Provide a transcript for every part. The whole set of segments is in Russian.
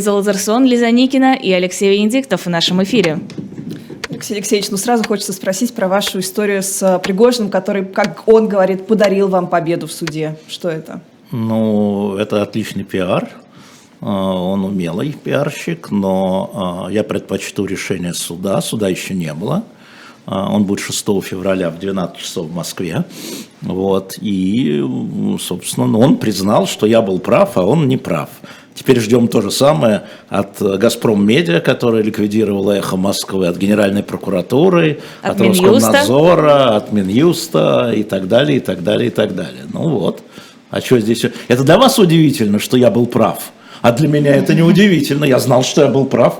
Залазарсон, Лиза Никина и Алексей Венедиктов в нашем эфире. Алексей Алексеевич, ну сразу хочется спросить про вашу историю с э, Пригожиным, который, как он говорит, подарил вам победу в суде. Что это? Ну, это отличный пиар. А, он умелый пиарщик, но а, я предпочту решение суда. Суда еще не было. Он будет 6 февраля в 12 часов в Москве. Вот. И, собственно, он признал, что я был прав, а он не прав. Теперь ждем то же самое от «Газпром Медиа», которая ликвидировала «Эхо Москвы», от Генеральной прокуратуры, от, от Роскомнадзора, от Минюста и так далее, и так далее, и так далее. Ну вот. А что здесь? Это для вас удивительно, что я был прав? А для меня это не удивительно. Я знал, что я был прав.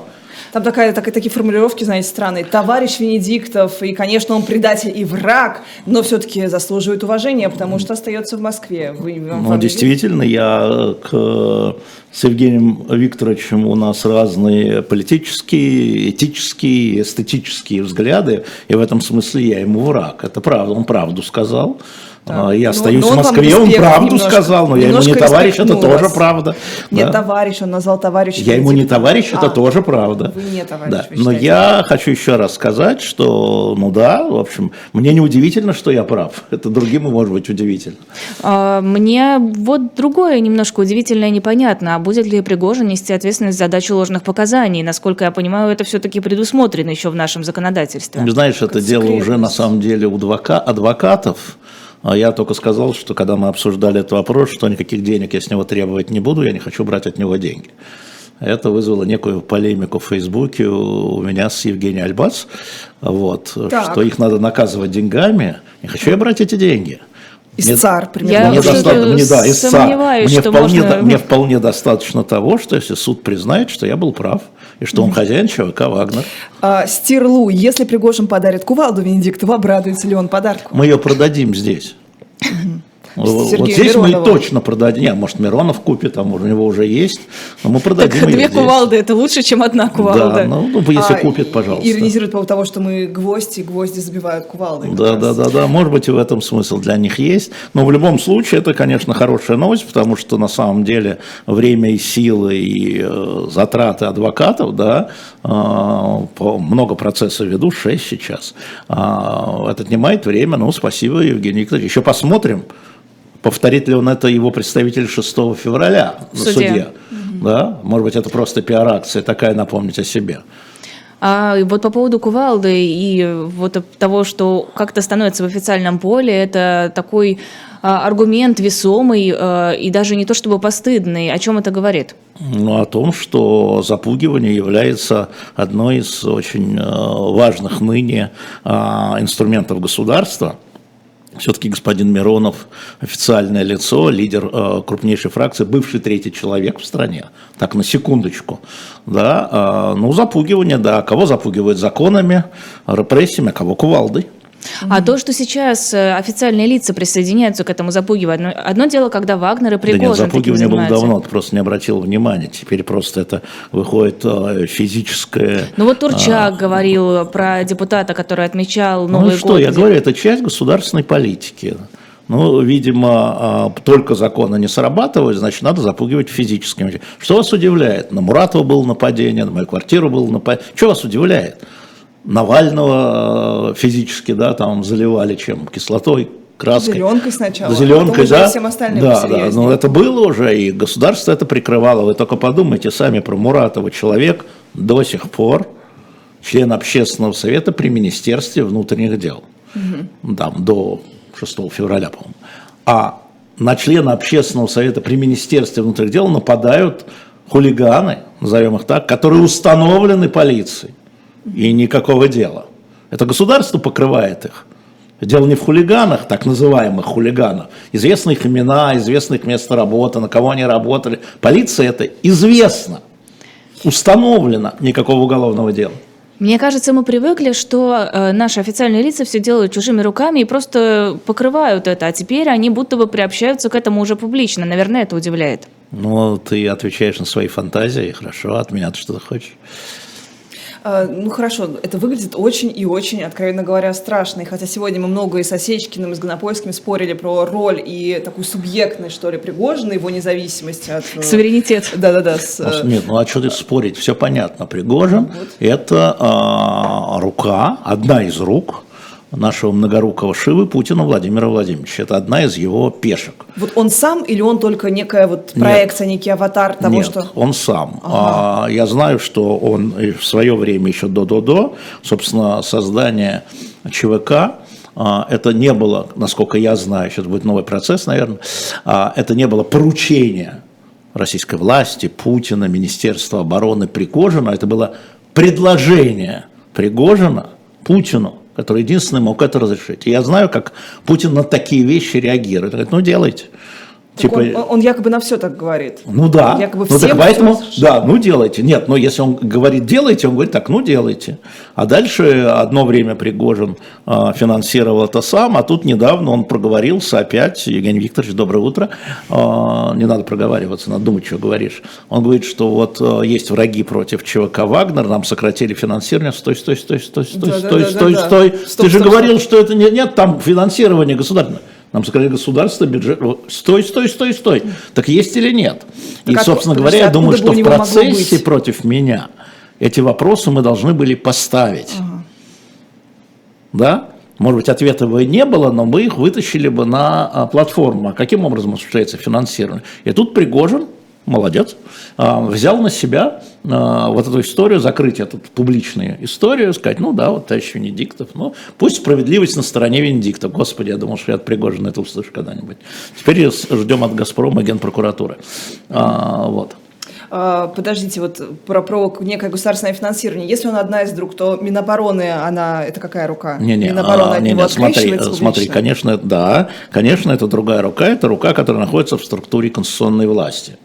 Там такая, так, такие формулировки, знаете, странные. Товарищ Венедиктов, и, конечно, он предатель и враг, но все-таки заслуживает уважения, потому что остается в Москве. Вы, ну, действительно, я к, с Евгением Викторовичем у нас разные политические, этические, эстетические взгляды, и в этом смысле я ему враг. Это правда, он правду сказал. Да. Я но, остаюсь но в Москве, он правду немножко, сказал, но я ему не товарищ, это тоже правда. Нет, да. товарищ, он назвал товарищ. Я ему не товарищ, а, это тоже правда. Вы не товарищ, да. Но я хочу еще раз сказать, что, ну да, в общем, мне не удивительно, что я прав. Это другим может быть удивительно. А, мне вот другое немножко удивительно и непонятно. А будет ли Пригожин нести ответственность за дачу ложных показаний? Насколько я понимаю, это все-таки предусмотрено еще в нашем законодательстве. Знаешь, это дело уже на самом деле у адвокатов. А я только сказал, что когда мы обсуждали этот вопрос, что никаких денег я с него требовать не буду, я не хочу брать от него деньги. Это вызвало некую полемику в Фейсбуке у меня с Евгением Альбац, вот, что их надо наказывать деньгами. Не хочу я брать эти деньги. Истцар, примерно. Я мне, доста... мне, да, истцар. Мне, вполне, можно... мне вполне достаточно того, что если суд признает, что я был прав, и что он хозяин ЧВК «Вагнер». А, Стирлу, если Пригожин подарит кувалду Венедиктову, обрадуется ли он подарку? Мы ее продадим здесь. Вот здесь Миронову. мы точно продадим. Нет, может, Миронов купит, а может, у него уже есть. Но мы продадим так, две здесь. кувалды – это лучше, чем одна кувалда. Да, ну, ну если а, купит, пожалуйста. Иронизирует по поводу того, что мы гвозди, гвозди забивают кувалды. Да, да, да, да. Может быть, и в этом смысл для них есть. Но в любом случае, это, конечно, хорошая новость, потому что на самом деле время и силы, и э, затраты адвокатов, да, э, много процессов веду, 6 сейчас. Э, это отнимает время. Ну, спасибо, Евгений Викторович. Еще посмотрим. Повторит ли он это его представитель 6 февраля в суде? суде. Угу. Да? Может быть, это просто пиар-акция такая напомнить о себе. А вот по поводу кувалды и вот того, что как-то становится в официальном поле, это такой а, аргумент весомый а, и даже не то чтобы постыдный. О чем это говорит? Ну, о том, что запугивание является одной из очень а, важных ныне инструментов государства – все-таки господин Миронов официальное лицо, лидер э, крупнейшей фракции, бывший третий человек в стране. Так, на секундочку. Да, э, ну, запугивание, да. Кого запугивают законами, репрессиями, а кого кувалдой. А то, что сейчас э, официальные лица присоединяются к этому запугиванию, одно дело, когда Вагнер и Пригожин Да нет, запугивание было давно, ты просто не обратил внимания. Теперь просто это выходит э, физическое... Ну вот Турчак а, говорил про депутата, который отмечал ну Новый ну, что, я говорю, это часть государственной политики. Ну, видимо, а, только законы не срабатывают, значит, надо запугивать физическими. Что вас удивляет? На Муратова было нападение, на мою квартиру было нападение. Что вас удивляет? Навального э, физически, да, там заливали чем? Кислотой, краской. Зеленкой сначала, Зеленкой, да? всем остальным Да, да, но это было уже, и государство это прикрывало. Вы только подумайте сами про Муратова. Человек до сих пор член общественного совета при Министерстве внутренних дел. Угу. Там, до 6 февраля, по-моему. А на члена общественного совета при Министерстве внутренних дел нападают хулиганы, назовем их так, которые установлены полицией и никакого дела. Это государство покрывает их. Дело не в хулиганах, так называемых хулиганах. Известны их имена, известны их место работы, на кого они работали. Полиция это известно, установлено, никакого уголовного дела. Мне кажется, мы привыкли, что э, наши официальные лица все делают чужими руками и просто покрывают это, а теперь они будто бы приобщаются к этому уже публично. Наверное, это удивляет. Ну, ты отвечаешь на свои фантазии, хорошо, от меня ты что-то хочешь. А, ну хорошо, это выглядит очень и очень, откровенно говоря, страшно. И хотя сегодня мы много и с Осечкиным, и с Гонопольским спорили про роль и такую субъектность, что ли, Пригожина, его независимость от... э, Суверенитет. Да-да-да. с, э, Нет, ну а что тут спорить? Все понятно. Пригожин – это а, рука, одна из рук нашего многорукого Шивы Путина Владимира Владимировича. Это одна из его пешек. Вот он сам или он только некая вот проекция, некий аватар того, Нет, что... он сам. А, я знаю, что он в свое время еще до-до-до, собственно, создание ЧВК, а, это не было, насколько я знаю, сейчас будет новый процесс, наверное, а, это не было поручение российской власти, Путина, Министерства обороны, Пригожина, это было предложение Пригожина Путину, который единственный мог это разрешить. И я знаю, как Путин на такие вещи реагирует. Говорит, ну делайте. Так он, он- якобы на все так говорит. Ну да. Он якобы ну так поэтому, да, ну делайте. Нет, но если он говорит делайте, он говорит так, ну делайте. А дальше одно время Пригожин а, финансировал это сам, а тут недавно он проговорился опять. Евгений Викторович, доброе утро. А, не надо проговариваться, надо думать, что говоришь. Он говорит, что вот а, есть враги против ЧВК Вагнер, нам сократили финансирование. Стой, стой, стой, стой, стой, Да, да, стой, да, стой, да, стой. Стоп, Ты же стоп, говорил, что это не- нет там финансирования государственного. Нам сократили государство, бюджет. Вот, Стой, стой, стой, стой. Так есть или нет? И, Так, а собственно подожди, говоря, я думаю, что в процессе против меня эти вопросы мы должны были поставить. Да? Может быть, ответа бы и не было, но мы их вытащили бы на а, платформу. А каким образом осуществляется финансирование? И тут Пригожин, молодец, а, взял на себя а, вот эту историю, закрыть эту публичную историю, сказать, ну да, вот товарищ Венедиктов, ну пусть справедливость на стороне Венедиктов. Господи, я думал, что я от Пригожина это услышу когда-нибудь. Теперь ждем от Газпрома и Генпрокуратуры. А, вот. Подождите, вот про, про некое государственное финансирование. Если он одна из друг, то Минобороны, она, это какая рука? Не, не, Минобороны а, от не, него не, смотри, открещивается смотри, конечно, да, конечно, это другая рука, это рука, которая находится в структуре конституционной власти.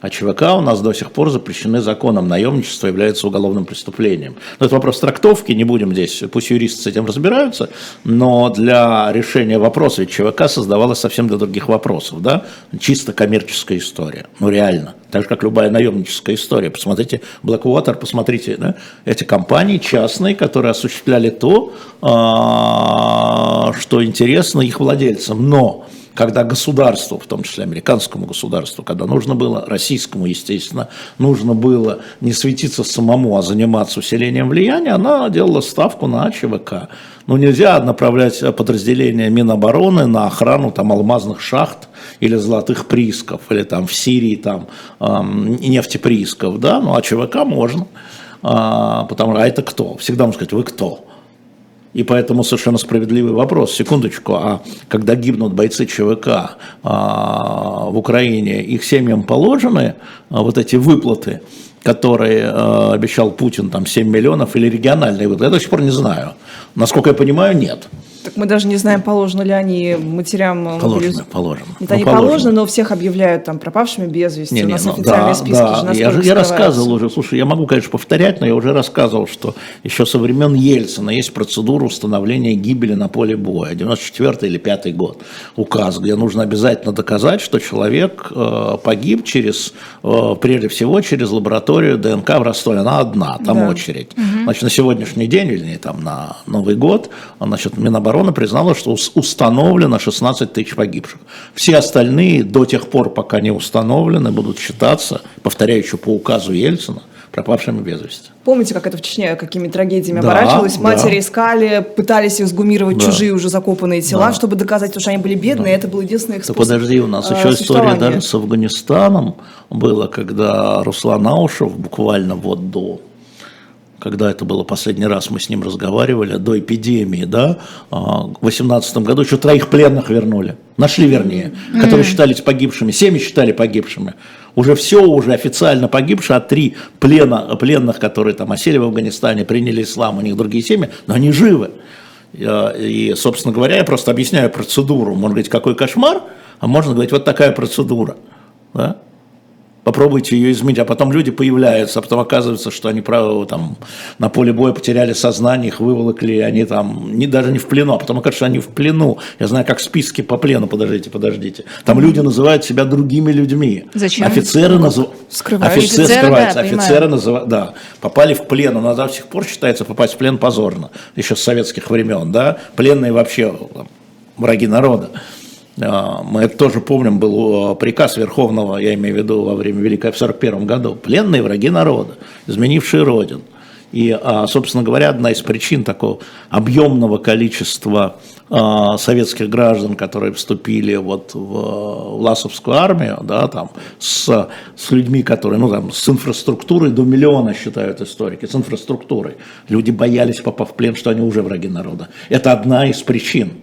А ЧВК у нас до сих пор запрещены законом, наемничество является уголовным преступлением. Но это вопрос трактовки, не будем здесь, пусть юристы с этим разбираются, но для решения вопроса, ведь ЧВК создавалась совсем для других вопросов, да, чисто коммерческая история, ну реально, так же, как любая наемническая история. Посмотрите Blackwater, посмотрите, да, эти компании частные, которые осуществляли то, а, что интересно их владельцам, но когда государству, в том числе американскому государству, когда нужно было, российскому, естественно, нужно было не светиться самому, а заниматься усилением влияния, она делала ставку на ЧВК. Ну, нельзя направлять подразделения Минобороны на охрану там алмазных шахт или золотых приисков, или там в Сирии там эм, нефтеприисков, да, ну, а ЧВК можно. А, потому что, а это кто? Всегда можно сказать, вы кто? И поэтому совершенно справедливый вопрос. Секундочку, а когда гибнут бойцы ЧВК а, в Украине, их семьям положены а, вот эти выплаты, которые а, обещал Путин, там 7 миллионов, или региональные выплаты? Я до сих пор не знаю. Насколько я понимаю, нет. Так мы даже не знаем, положено ли они матерям... э, Положено, положено. Это Ну, они положено, но всех объясняют там пропавшими без вести. Не, У не, нас ну, официальные да, списки да, же я, же- я рассказывал уже, слушай, я могу, конечно, повторять, но я уже рассказывал, что еще со времен Ельцина есть процедура установления гибели на поле боя, 94 или 5 год, указ, где нужно обязательно доказать, что человек э, погиб через, э, прежде всего, через лабораторию ДНК в Ростове, она одна, там Да. очередь. Значит, на сегодняшний день, или там на Новый год, значит, Минобороны признала, что ус- установлено 16 тысяч погибших. Все остальные до тех пор, пока не установлены, будут считаться, повторяю еще по указу Ельцина, пропавшими без вести. Помните, как это в Чечне, какими трагедиями Да, оборачивалось? да. Матери искали, пытались эксгумировать Да. чужие уже закопанные тела, Да. чтобы доказать, что они были бедные. Это был единственный их Да способ подожди, у нас э, еще история даже с Афганистаном была, когда Руслан Аушев буквально вот до когда это было последний раз, мы с ним разговаривали, до эпидемии, да, а, в 2018 году еще троих пленных вернули, нашли вернее, которые считались погибшими, семьи считали погибшими. Уже все, уже официально погибшие, а три плена, пленных, которые там осели в Афганистане, приняли ислам, у них другие семьи, но они живы. И, собственно говоря, я просто объясняю процедуру. Можно говорить, какой кошмар, а можно говорить, вот такая процедура. Да? Попробуйте ее изменить, а потом люди появляются, а потом оказывается, что они право, там, на поле боя потеряли сознание, их выволокли, они там не, даже не в плену, а потом что они в плену. Я знаю, как списки по плену, подождите, подождите. Там люди называют себя другими людьми. Зачем? Офицеры называют... Скрываются. Офицеры, Офицеры, скрываются, да, офицеры называют, да, попали в плен, но до сих пор считается попасть в плен позорно, еще с советских времен, да, пленные вообще там, враги народа. А, Мы это тоже помним, был э, приказ Верховного, я имею в виду во время Великой в 41 году, пленные враги народа, изменившие Родину. И, а, собственно говоря, одна из причин такого объемного количества а, советских граждан, которые вступили вот в Власовскую армию, да, там, с, с людьми, которые, ну, там, с инфраструктурой до миллиона, считают историки, с инфраструктурой. Люди боялись, попав в плен, что они уже враги народа. Это одна из причин.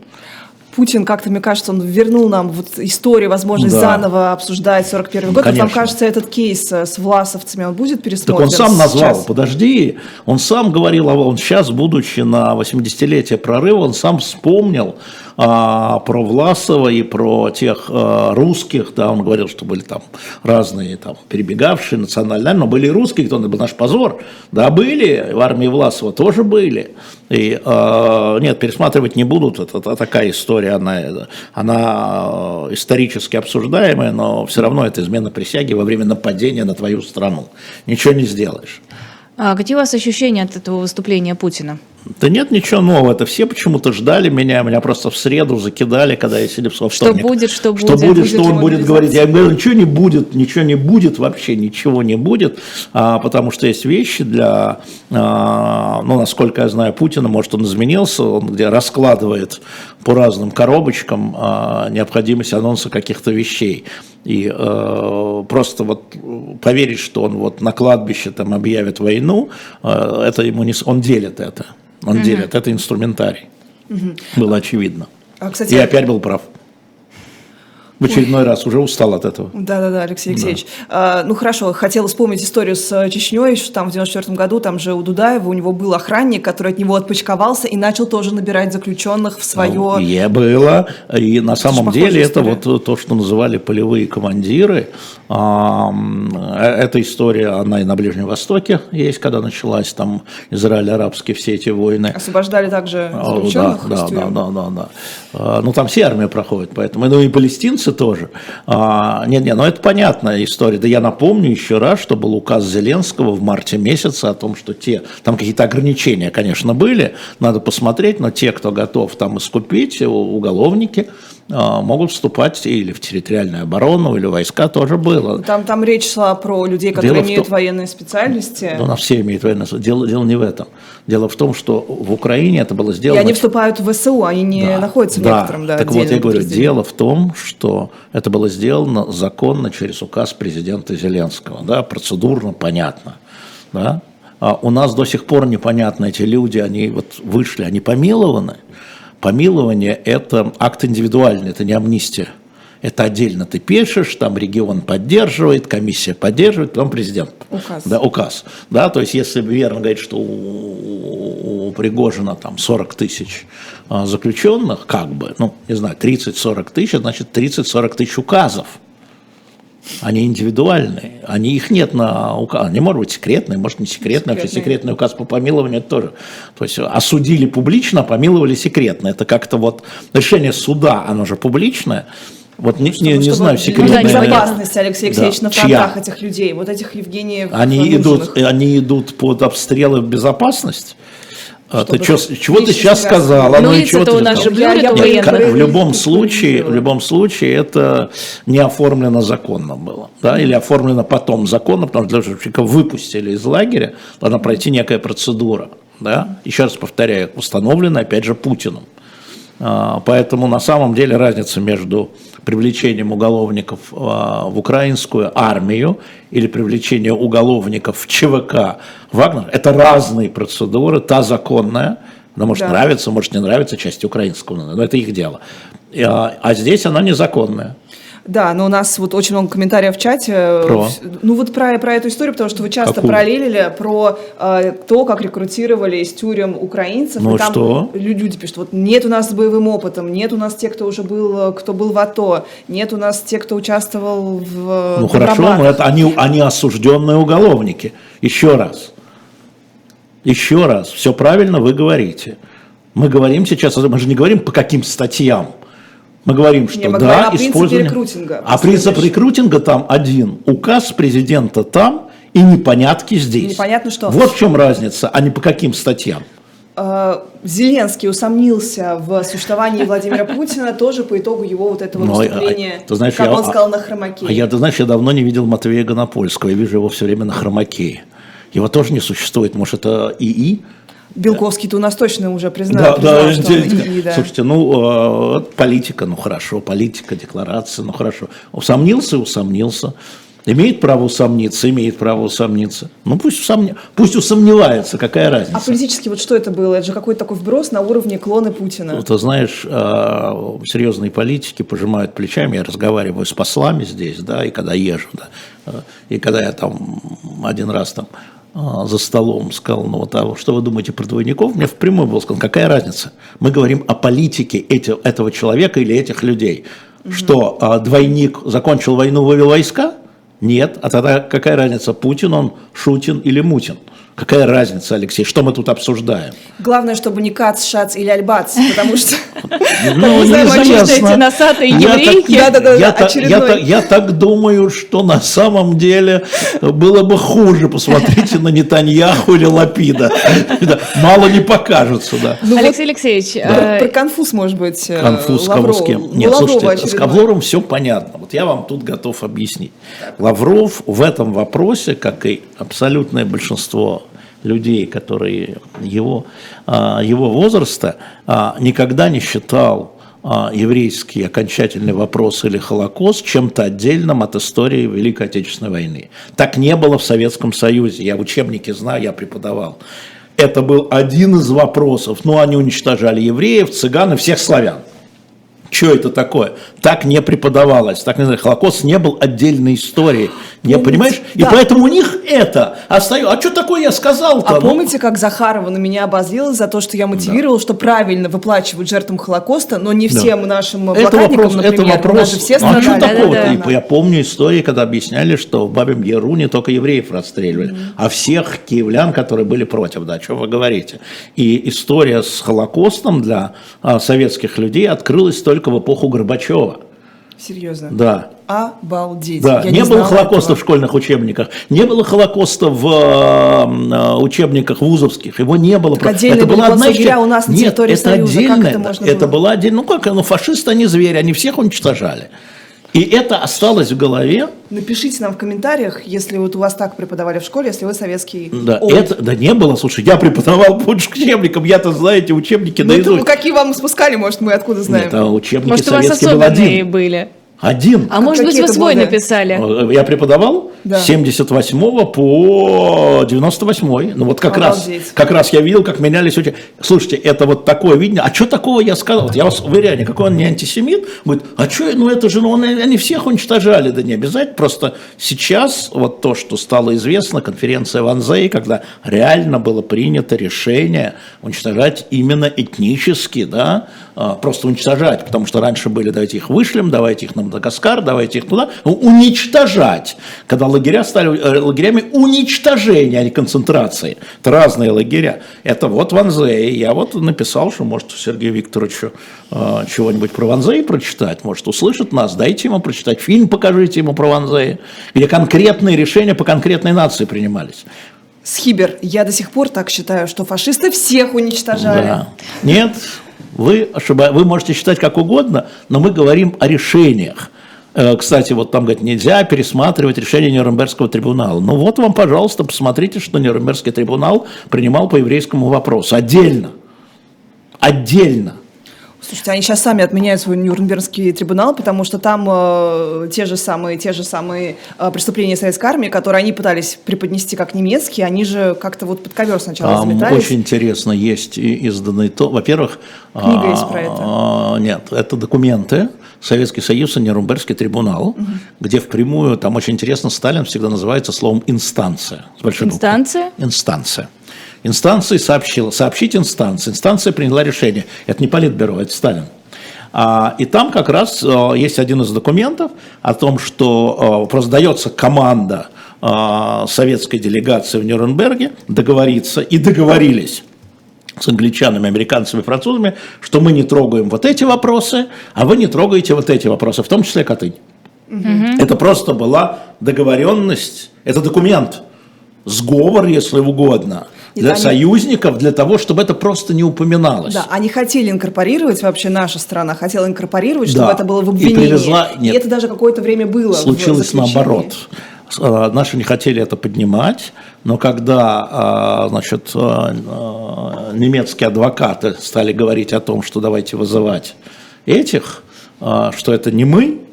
Путин как-то, мне кажется, он вернул нам вот историю, возможность Да. заново обсуждать 41 Ну, год. Вот вам конечно. кажется, этот кейс э, с власовцами, он будет Так пересмотрен он сам назвал, сейчас? подожди, он сам говорил, а он сейчас, будучи на 80-летие прорыва, он сам вспомнил а, про Власова и про тех а, русских, да, он говорил, что были там разные там перебегавшие национальные, но были и русские, кто был наш позор, да, были, в армии Власова тоже были, и а, нет, пересматривать не будут, это, это такая история, она, она а, исторически обсуждаемая, но все равно это измена присяги во время нападения на твою страну, ничего не сделаешь. А какие у вас ощущения от этого выступления Путина? Да нет ничего нового, это все почему-то ждали меня, меня просто в среду закидали, когда я сидел Что вторник. будет, что Что будет? будет, Будет что он будет говорить. Я мобилизация? говорю, ничего не будет, ничего не будет, вообще ничего не будет, а, потому что есть вещи для, а, ну, насколько я знаю Путина, может, он изменился, он где раскладывает по разным коробочкам а, необходимость анонса каких-то вещей. И э, просто вот поверить, что он вот на кладбище там объявит войну, э, это ему не... Он делит это. Он делит. Это инструментарий. Было очевидно. А, кстати, И опять был прав. В очередной раз уже устал от этого. Да-да-да, Алексей Алексеевич. А, ну хорошо, хотела вспомнить историю с э, Чечней, что там в 94 году, там же у Дудаева, у него был охранник, который от него отпочковался и начал тоже набирать заключенных в свое... Ну, и было. И на самом похожая деле это история. вот то, что называли полевые командиры. А, э, Эта история, она и на Ближнем Востоке есть, когда началась там Израиль-арабские все эти войны. Освобождали также заключенных да, из да, да, тюрем. да, да, да. А, Ну, там все армии проходят, поэтому, ну, и палестинцы тоже. А, Нет, нет, ну, это понятная история. Да я напомню еще раз, что был указ Зеленского в марте месяце о том, что те, там какие-то ограничения, конечно, были, надо посмотреть, но те, кто готов там искупить, уголовники, могут вступать или в территориальную оборону, или в войска тоже было. Там, там речь шла про людей, которые Дело имеют том- военные специальности. Но на все имеют военное дело, дело не в этом. Дело в том, что в Украине это было И сделано... они вступают в ВСУ, они не Да, находятся в да. некотором, да, Так вот, я говорю, дело в том, что это было сделано законно через указ президента Зеленского, да, процедурно понятно, да. А у нас до сих пор непонятно, эти люди, они вот вышли, они помилованы. Помилование – это акт индивидуальный, это не амнистия. Это отдельно ты пишешь, там регион поддерживает, комиссия поддерживает, потом президент. Указ. Да, указ. Да, то есть, если верно говорить, что у, у Пригожина там 40 тысяч а, заключенных, как бы, ну, не знаю, 30-40 тысяч, значит, 30-40 тысяч указов. Они индивидуальные, они, их нет на указ, они могут быть секретные, может не секретные, вообще Секретные. секретный указ по помилованию это тоже. То есть осудили публично, а помиловали секретно. Это как-то вот решение суда, оно же публичное. Вот не, не, не Чтобы знаю, для секретное. безопасности, Алексей Да. Алексеевич, на Чья? фронтах этих людей, вот этих Евгениев Они идут, они идут под обстрелы в безопасность. А ты чё- чего ты сейчас раз- сказала? Ну, и лица-то чего ты у нас же Я- блюрят я военных. в любом случае, в любом случае это не оформлено законно было, да, или оформлено потом законно, потому что для того, чтобы человека выпустили из лагеря, должна пройти некая процедура, да. Еще раз повторяю, установленная опять же Путиным. А, Поэтому на самом деле разница между привлечением уголовников а, в украинскую армию или привлечение уголовников в ЧВК Вагнер – это разные процедуры, та законная, она может Да. нравиться, может не нравиться части украинского, но это их дело. А, а здесь она незаконная. Да, но у нас вот очень много комментариев в чате. Про? Ну вот про, про эту историю, потому что вы часто Какую? параллелили про э, то, как рекрутировали из тюрем украинцев. Ну и там что? лю- Люди пишут, вот нет у нас с боевым опытом, нет у нас тех, кто уже был, кто был в АТО, нет у нас тех, кто участвовал в э, Ну хорошо, но добробатах». это они, они осужденные уголовники. Еще раз. Еще раз. Все правильно вы говорите. Мы говорим сейчас, мы же не говорим по каким статьям. Мы говорим, что мы да, говорим использование... рекрутинга. А принцип Следующий. рекрутинга там один. Указ президента там и непонятки здесь. Непонятно что. Вот в чем разница, а не по каким статьям. Э, Зеленский усомнился в существовании Владимира Путина тоже по итогу его вот этого Ну, а- выступления, ты знаешь, как я- он сказал на хромаке. А я, ты знаешь, я давно не видел Матвея Гонопольского. Я вижу его все время на хромакее. Его тоже не существует. Может, это ИИ? Белковский-то у нас точно уже признал, Да, признал, да, что. ИИ, да. Слушайте, ну, э, политика, ну хорошо, политика, декларация, ну хорошо. Усомнился, усомнился. Имеет право усомниться, имеет право усомниться. Ну пусть, усомня... пусть усомневается, какая А разница. политически вот что это было? Это же какой-то такой вброс на уровне клоны Путина. Ну, Ты знаешь, э, серьезные политики пожимают плечами. Я разговариваю с послами здесь, да, и когда езжу, да, э, и когда я там один раз там за столом сказал, ну вот, а что вы думаете про двойников? Мне впрямую было сказано, какая разница? Мы говорим о политике эти, этого человека или этих людей. Что э, двойник закончил войну, вывел войска? Нет. А тогда какая разница, Путин он, Шутин или Мутин? Какая разница, Алексей? Что мы тут обсуждаем? Главное, чтобы не Кац, Шац или Альбац, потому что... Ну, Не знаю, носатые Я еврейки. я так- думаю, что на самом деле было бы хуже. Посмотрите на Нетаньяху или Лапида. Да, Мало не покажется, да. Ну вот Алексей Алексеевич, Про, э, конфуз, может быть, э, Конфуз кого с кем? Нет, слушайте, с. Лавровым все понятно. Вот я вам тут готов объяснить. Лавров в этом вопросе, как и абсолютное большинство людей, которые его, а, его возраста, а, никогда не считал а, еврейский окончательный вопрос или Холокост чем-то отдельным от истории Великой Отечественной войны. Так не было в Советском Союзе. Я в учебнике знаю, я преподавал. Это был один из вопросов. Ну, они уничтожали евреев, цыган и всех славян. Что это такое? Так не преподавалось. Так не знаю, Холокост не был отдельной историей. Не Помните, понимаешь? И да. поэтому у них это остается. А что такое я сказал-то? А Ну, помните, как Захарова на меня обозлилась за то, что я мотивировал, что правильно выплачивают жертвам Холокоста, но не Да. всем нашим это блокадникам, вопрос, например. это У нас вопрос. же все ну, а что страдали. такого? Да-да-да. Я помню истории, когда объясняли, что в Бабьем Яру не только евреев расстреливали, а всех киевлян, которые были против. Да, что вы говорите? И история с Холокостом для а, советских людей открылась только в эпоху Горбачева. Серьезно. Да. Обалдеть. Да, Я не, было знала Холокоста этого. в школьных учебниках, не было Холокоста в э, э, учебниках вузовских, его не было. Так это была одна концлагеря часть. у нас на Нет, территории это Союза. Как отдельно, это можно это было? была отдельно. Ну как, ну фашисты, они звери, они всех уничтожали. И это осталось в голове. Напишите нам в комментариях, если вот у вас так преподавали в школе, если вы советский Да, олд. это, да не было, слушай, я преподавал по учебникам, я-то, знаете, учебники Ну, наизусть. какие вам спускали, может, мы откуда знаем? Нет, а учебники может, у вас советские был один. были? Один. А может быть, вы свой годы? написали? Э, Я преподавал Да. с 78 по 98 Ну вот как раз, Обалдеть. как раз я видел, как менялись очень... Слушайте, это вот такое видение. А что такого я сказал? Вот я вас уверяю, никакой он не антисемит. Говорит, а что, ну это же, ну он- они всех уничтожали. Да не обязательно. Просто сейчас вот то, что стало известно, конференция в Анзее, когда реально было принято решение уничтожать именно этнически, да, а, просто уничтожать, потому что раньше были, давайте их вышлем, давайте их на Мадагаскар, давайте их туда, Ну, уничтожать, когда лагеря стали э, лагерями уничтожения, а не концентрации. Это разные лагеря. Это вот Ванзей. Я вот написал, что может Сергею Викторовичу э, чего-нибудь про Ванзей прочитать, может услышит нас, дайте ему прочитать, фильм покажите ему про Ванзей, где конкретные решения по конкретной нации принимались. Схибер, я до сих пор так считаю, что фашисты всех уничтожали. Да. Нет, вы ошибаетесь. Вы можете считать как угодно, но мы говорим о решениях. Э, Кстати, вот там говорят, нельзя пересматривать решение Нюрнбергского трибунала. Ну вот вам, пожалуйста, посмотрите, что Нюрнбергский трибунал принимал по еврейскому вопросу. Отдельно. Отдельно. Слушайте, они сейчас сами отменяют свой Нюрнбергский трибунал, потому что там э, те же самые, те же самые э, преступления советской армии, которые они пытались преподнести как немецкие, они же как-то вот под ковер сначала Там заметались. очень интересно, есть и изданный то. Во-первых, Книга а, есть про это. а, Нет, это документы, Советский Союз и Нюрнбергский трибунал, где впрямую, там очень интересно, Сталин всегда называется словом «инстанция». С большой буквы. Инстанция? Инстанция. Сообщила, сообщить инстанции. Инстанция приняла решение. Это не политбюро, это Сталин. А, и там как раз а, есть один из документов о том, что а, просто дается команда советской делегации в Нюрнберге договориться, и договорились с англичанами, американцами, французами, что мы не трогаем вот эти вопросы, а вы не трогаете вот эти вопросы, в том числе Катынь. Это просто была договоренность, это документ, сговор, если угодно, для они- союзников, для того, чтобы это просто не упоминалось. Да, они хотели инкорпорировать, вообще наша страна хотела инкорпорировать, чтобы Да. это было в И обвинении. привезла- нет. И это даже какое-то время было. Случилось наоборот. Э, Наши не хотели это поднимать, но когда а, значит, э, немецкие адвокаты стали говорить о том, что давайте вызывать этих, а, что это не мы, а,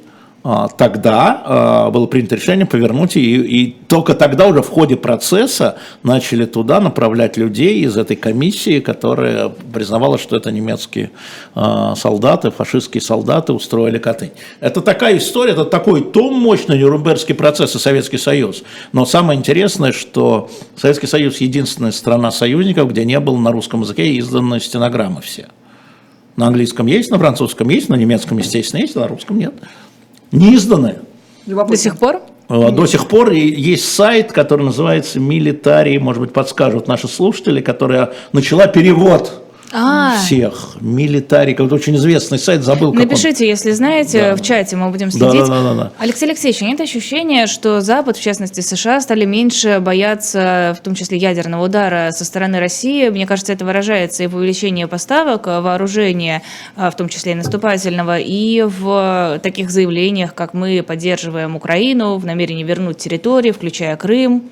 тогда а, было принято решение повернуть, и, и только тогда уже в ходе процесса начали туда направлять людей из этой комиссии, которая признавала, что это немецкие а, солдаты, фашистские солдаты устроили Катынь. Это такая история, это такой том мощный Нюрнбергский процесс и Советский Союз. Но самое интересное, что Советский Союз единственная страна союзников, где не было на русском языке изданы стенограммы все. На английском есть, на французском есть, на немецком, естественно, есть, а на русском нет. Не изданы. До сих пор? Э, До сих пор есть сайт, который называется Милитарий, может быть, подскажут наши слушатели, которая начала перевод А. всех. Милитарий, какой-то очень известный сайт, забыл, как он. Напишите, если знаете, Да. в чате мы будем следить. да, да, да, да. Алексей Алексеевич, нет ощущения, что Запад, в частности США, стали меньше бояться, в том числе ядерного удара со стороны России? Мне кажется, это выражается и в увеличении поставок вооружения, э, в том числе и наступательного, и в таких заявлениях, как мы поддерживаем Украину в намерении вернуть территории, включая Крым.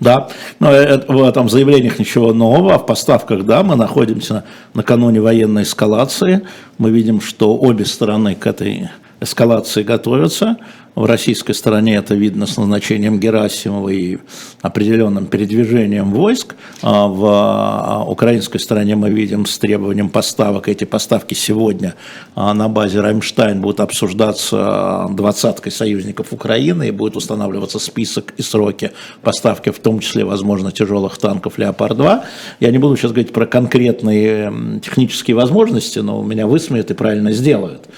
Да, но э, в этом заявлениях ничего нового, а в поставках, да, мы находимся накануне военной эскалации. Мы видим, что обе стороны к этой эскалации готовятся. В российской стороне это видно с назначением Герасимова и определенным передвижением войск. А в а, украинской стороне мы видим с требованием поставок. Эти поставки сегодня а, на базе Раймштайн будут обсуждаться двадцаткой союзников Украины и будет устанавливаться список и сроки поставки, в том числе, возможно, тяжелых танков «Леопард-2». Я не буду сейчас говорить про конкретные технические возможности, но меня высмеют и правильно сделают.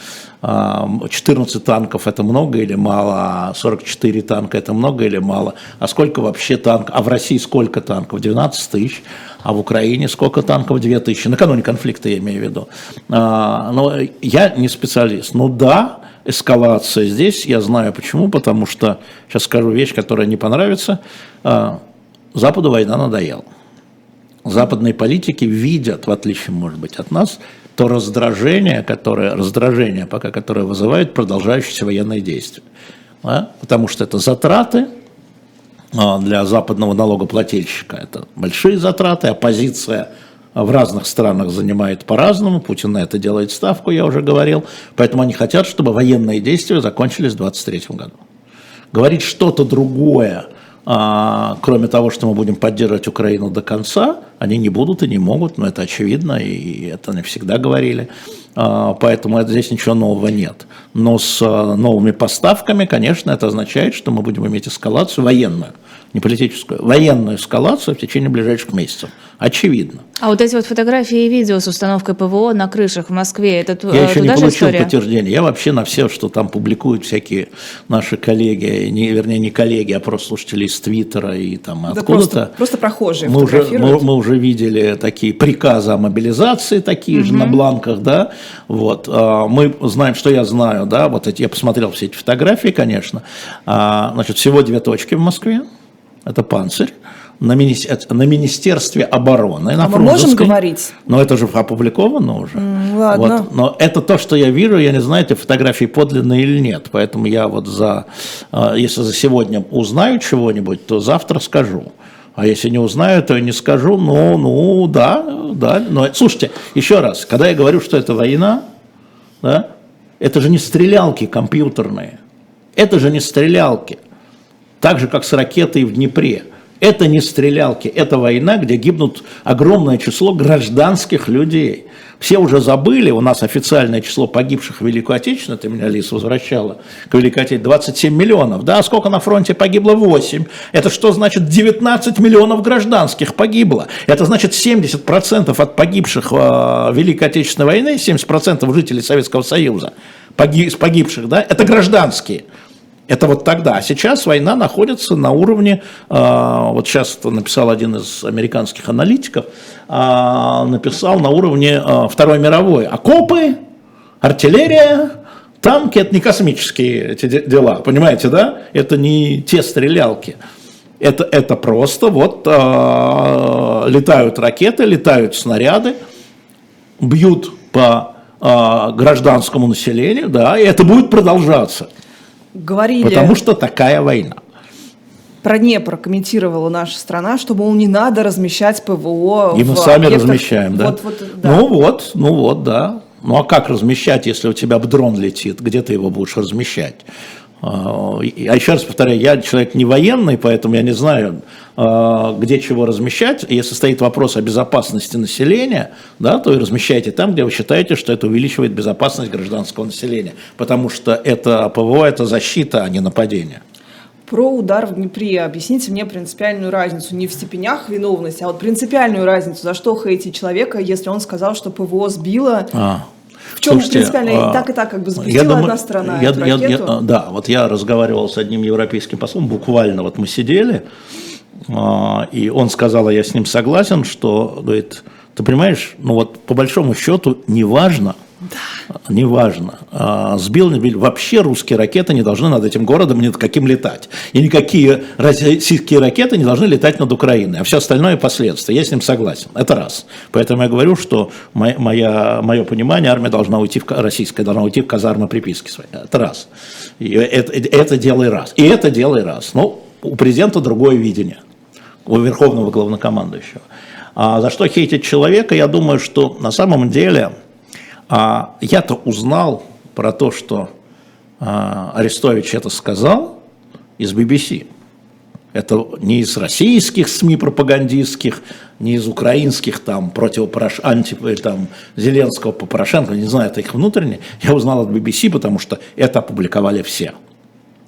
А, 14 танков это много или мало, а 44 танка это много или мало, а сколько вообще танков, а в России сколько танков, 12 тысяч, а в Украине сколько танков, 2 тысячи, накануне конфликта я имею в виду. А, Но я не специалист, ну да, эскалация здесь, я знаю почему, потому что, сейчас скажу вещь, которая не понравится, А, Западу война надоела. Западные политики видят, в отличие, может быть, от нас, то раздражение, которое, раздражение пока, которое вызывает продолжающиеся военные действия. Да? Потому что это затраты а, для западного налогоплательщика. Это большие затраты, оппозиция в разных странах занимает по-разному, Путин на это делает ставку, я уже говорил, поэтому они хотят, чтобы военные действия закончились в 2023 году. Говорить что-то другое, кроме того, что мы будем поддерживать Украину до конца, они не будут и не могут, но это очевидно, и это они всегда говорили. А, Поэтому это, здесь ничего нового нет. Но с а, новыми поставками, конечно, это означает, что мы будем иметь эскалацию военную, не политическую, военную эскалацию в течение ближайших месяцев. Очевидно. А вот эти вот фотографии и видео с установкой ПВО на крышах в Москве, это Я э, еще не получил история? подтверждения. Я вообще на все, что там публикуют всякие наши коллеги, не, вернее, не коллеги, а просто слушатели из Твиттера и там Да откуда-то. просто, просто прохожие Мы уже, мы, мы уже видели такие приказы о мобилизации, такие же на бланках, да. Вот. А, Мы знаем, что я знаю, да, вот эти, я посмотрел все эти фотографии, конечно. А, Значит, всего две точки в Москве. Это панцирь. На, мини- на Министерстве обороны. на А мы можем говорить? Но это же опубликовано уже. ладно. Вот. Но это то, что я вижу, я не знаю, эти фотографии подлинные или нет. Поэтому я вот за, э, если за сегодня узнаю чего-нибудь, то завтра скажу. А если не узнаю, то и не скажу. Ну, ну, да, да. Но слушайте, еще раз, когда я говорю, что это война, да, это же не стрелялки компьютерные. Это же не стрелялки. Так же, как с ракетой в Днепре. Это не стрелялки, это война, где гибнут огромное число гражданских людей. Все уже забыли, у нас официальное число погибших в Великую Отечественную, ты меня, Лис, возвращала к Великой Отечественной, 27 миллионов. Да, а сколько на фронте погибло? 8. Это что значит 19 миллионов гражданских погибло? Это значит 70% от погибших в Великой Отечественной войны, 70% жителей Советского Союза, погибших, да, это гражданские. Это вот тогда. А сейчас война находится на уровне, э, вот сейчас написал один из американских аналитиков, э, написал на уровне э, Второй мировой. Окопы, артиллерия, танки – это не космические эти дела, понимаете, да? Это не те стрелялки. Это, это просто вот летают ракеты, летают снаряды, бьют по гражданскому населению, да, и это будет продолжаться говорили... Потому что такая война. Про Днепр комментировала наша страна, что, мол, не надо размещать ПВО И мы сами объектах. размещаем, да? Вот, вот, да? Ну вот, ну вот, да. Ну а как размещать, если у тебя дрон летит? Где ты его будешь размещать? А, еще раз повторяю, я человек не военный, поэтому я не знаю, а, где чего размещать. Если стоит вопрос о безопасности населения, да, то и размещайте там, где вы считаете, что это увеличивает безопасность гражданского населения. Потому что это ПВО, это защита, а не нападение. Про удар в Днепре. Объясните мне принципиальную разницу. Не в степенях виновности, а вот принципиальную разницу. За что хейтить человека, если он сказал, что ПВО сбило... А в чем Слушайте, принципиально а, так и так как бы запустила думаю, одна страна я, эту я, ракету? Я, да, вот я разговаривал с одним европейским послом, буквально вот мы сидели, а, и он сказал, а я с ним согласен, что, говорит, ты понимаешь, ну вот по большому счету неважно, да. Неважно. А, сбил, не сбил. Вообще русские ракеты не должны над этим городом ни над каким летать. И никакие российские ракеты не должны летать над Украиной. А все остальное последствия. Я с ним согласен. Это раз. Поэтому я говорю, что моя, мое понимание, армия должна уйти, в, российская должна уйти в казармы приписки свои. Это раз. И это, это дело и раз. И это дело и раз. Ну, у президента другое видение. У верховного главнокомандующего. А за что хейтить человека, я думаю, что на самом деле а я-то узнал про то, что а, Арестович это сказал из BBC. Это не из российских СМИ пропагандистских, не из украинских там против Порош... анти... там, Зеленского по Порошенко, не знаю, это их внутреннее. Я узнал от BBC, потому что это опубликовали все.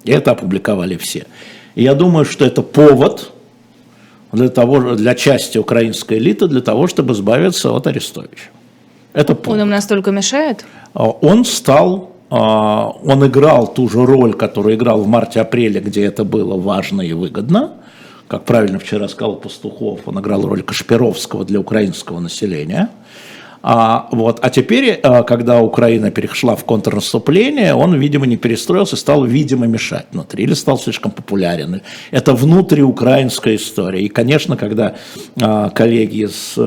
Это опубликовали все. И я думаю, что это повод для, того, для части украинской элиты для того, чтобы избавиться от Арестовича. Это Он им настолько мешает? А, он стал, а, он играл ту же роль, которую играл в марте-апреле, где это было важно и выгодно. Как правильно вчера сказал Пастухов, он играл роль Кашпировского для украинского населения. А, вот, а теперь, а, когда Украина перешла в контрнаступление, он, видимо, не перестроился, стал, видимо, мешать внутри, или стал слишком популярен. Это внутриукраинская история. И, конечно, когда а, коллеги с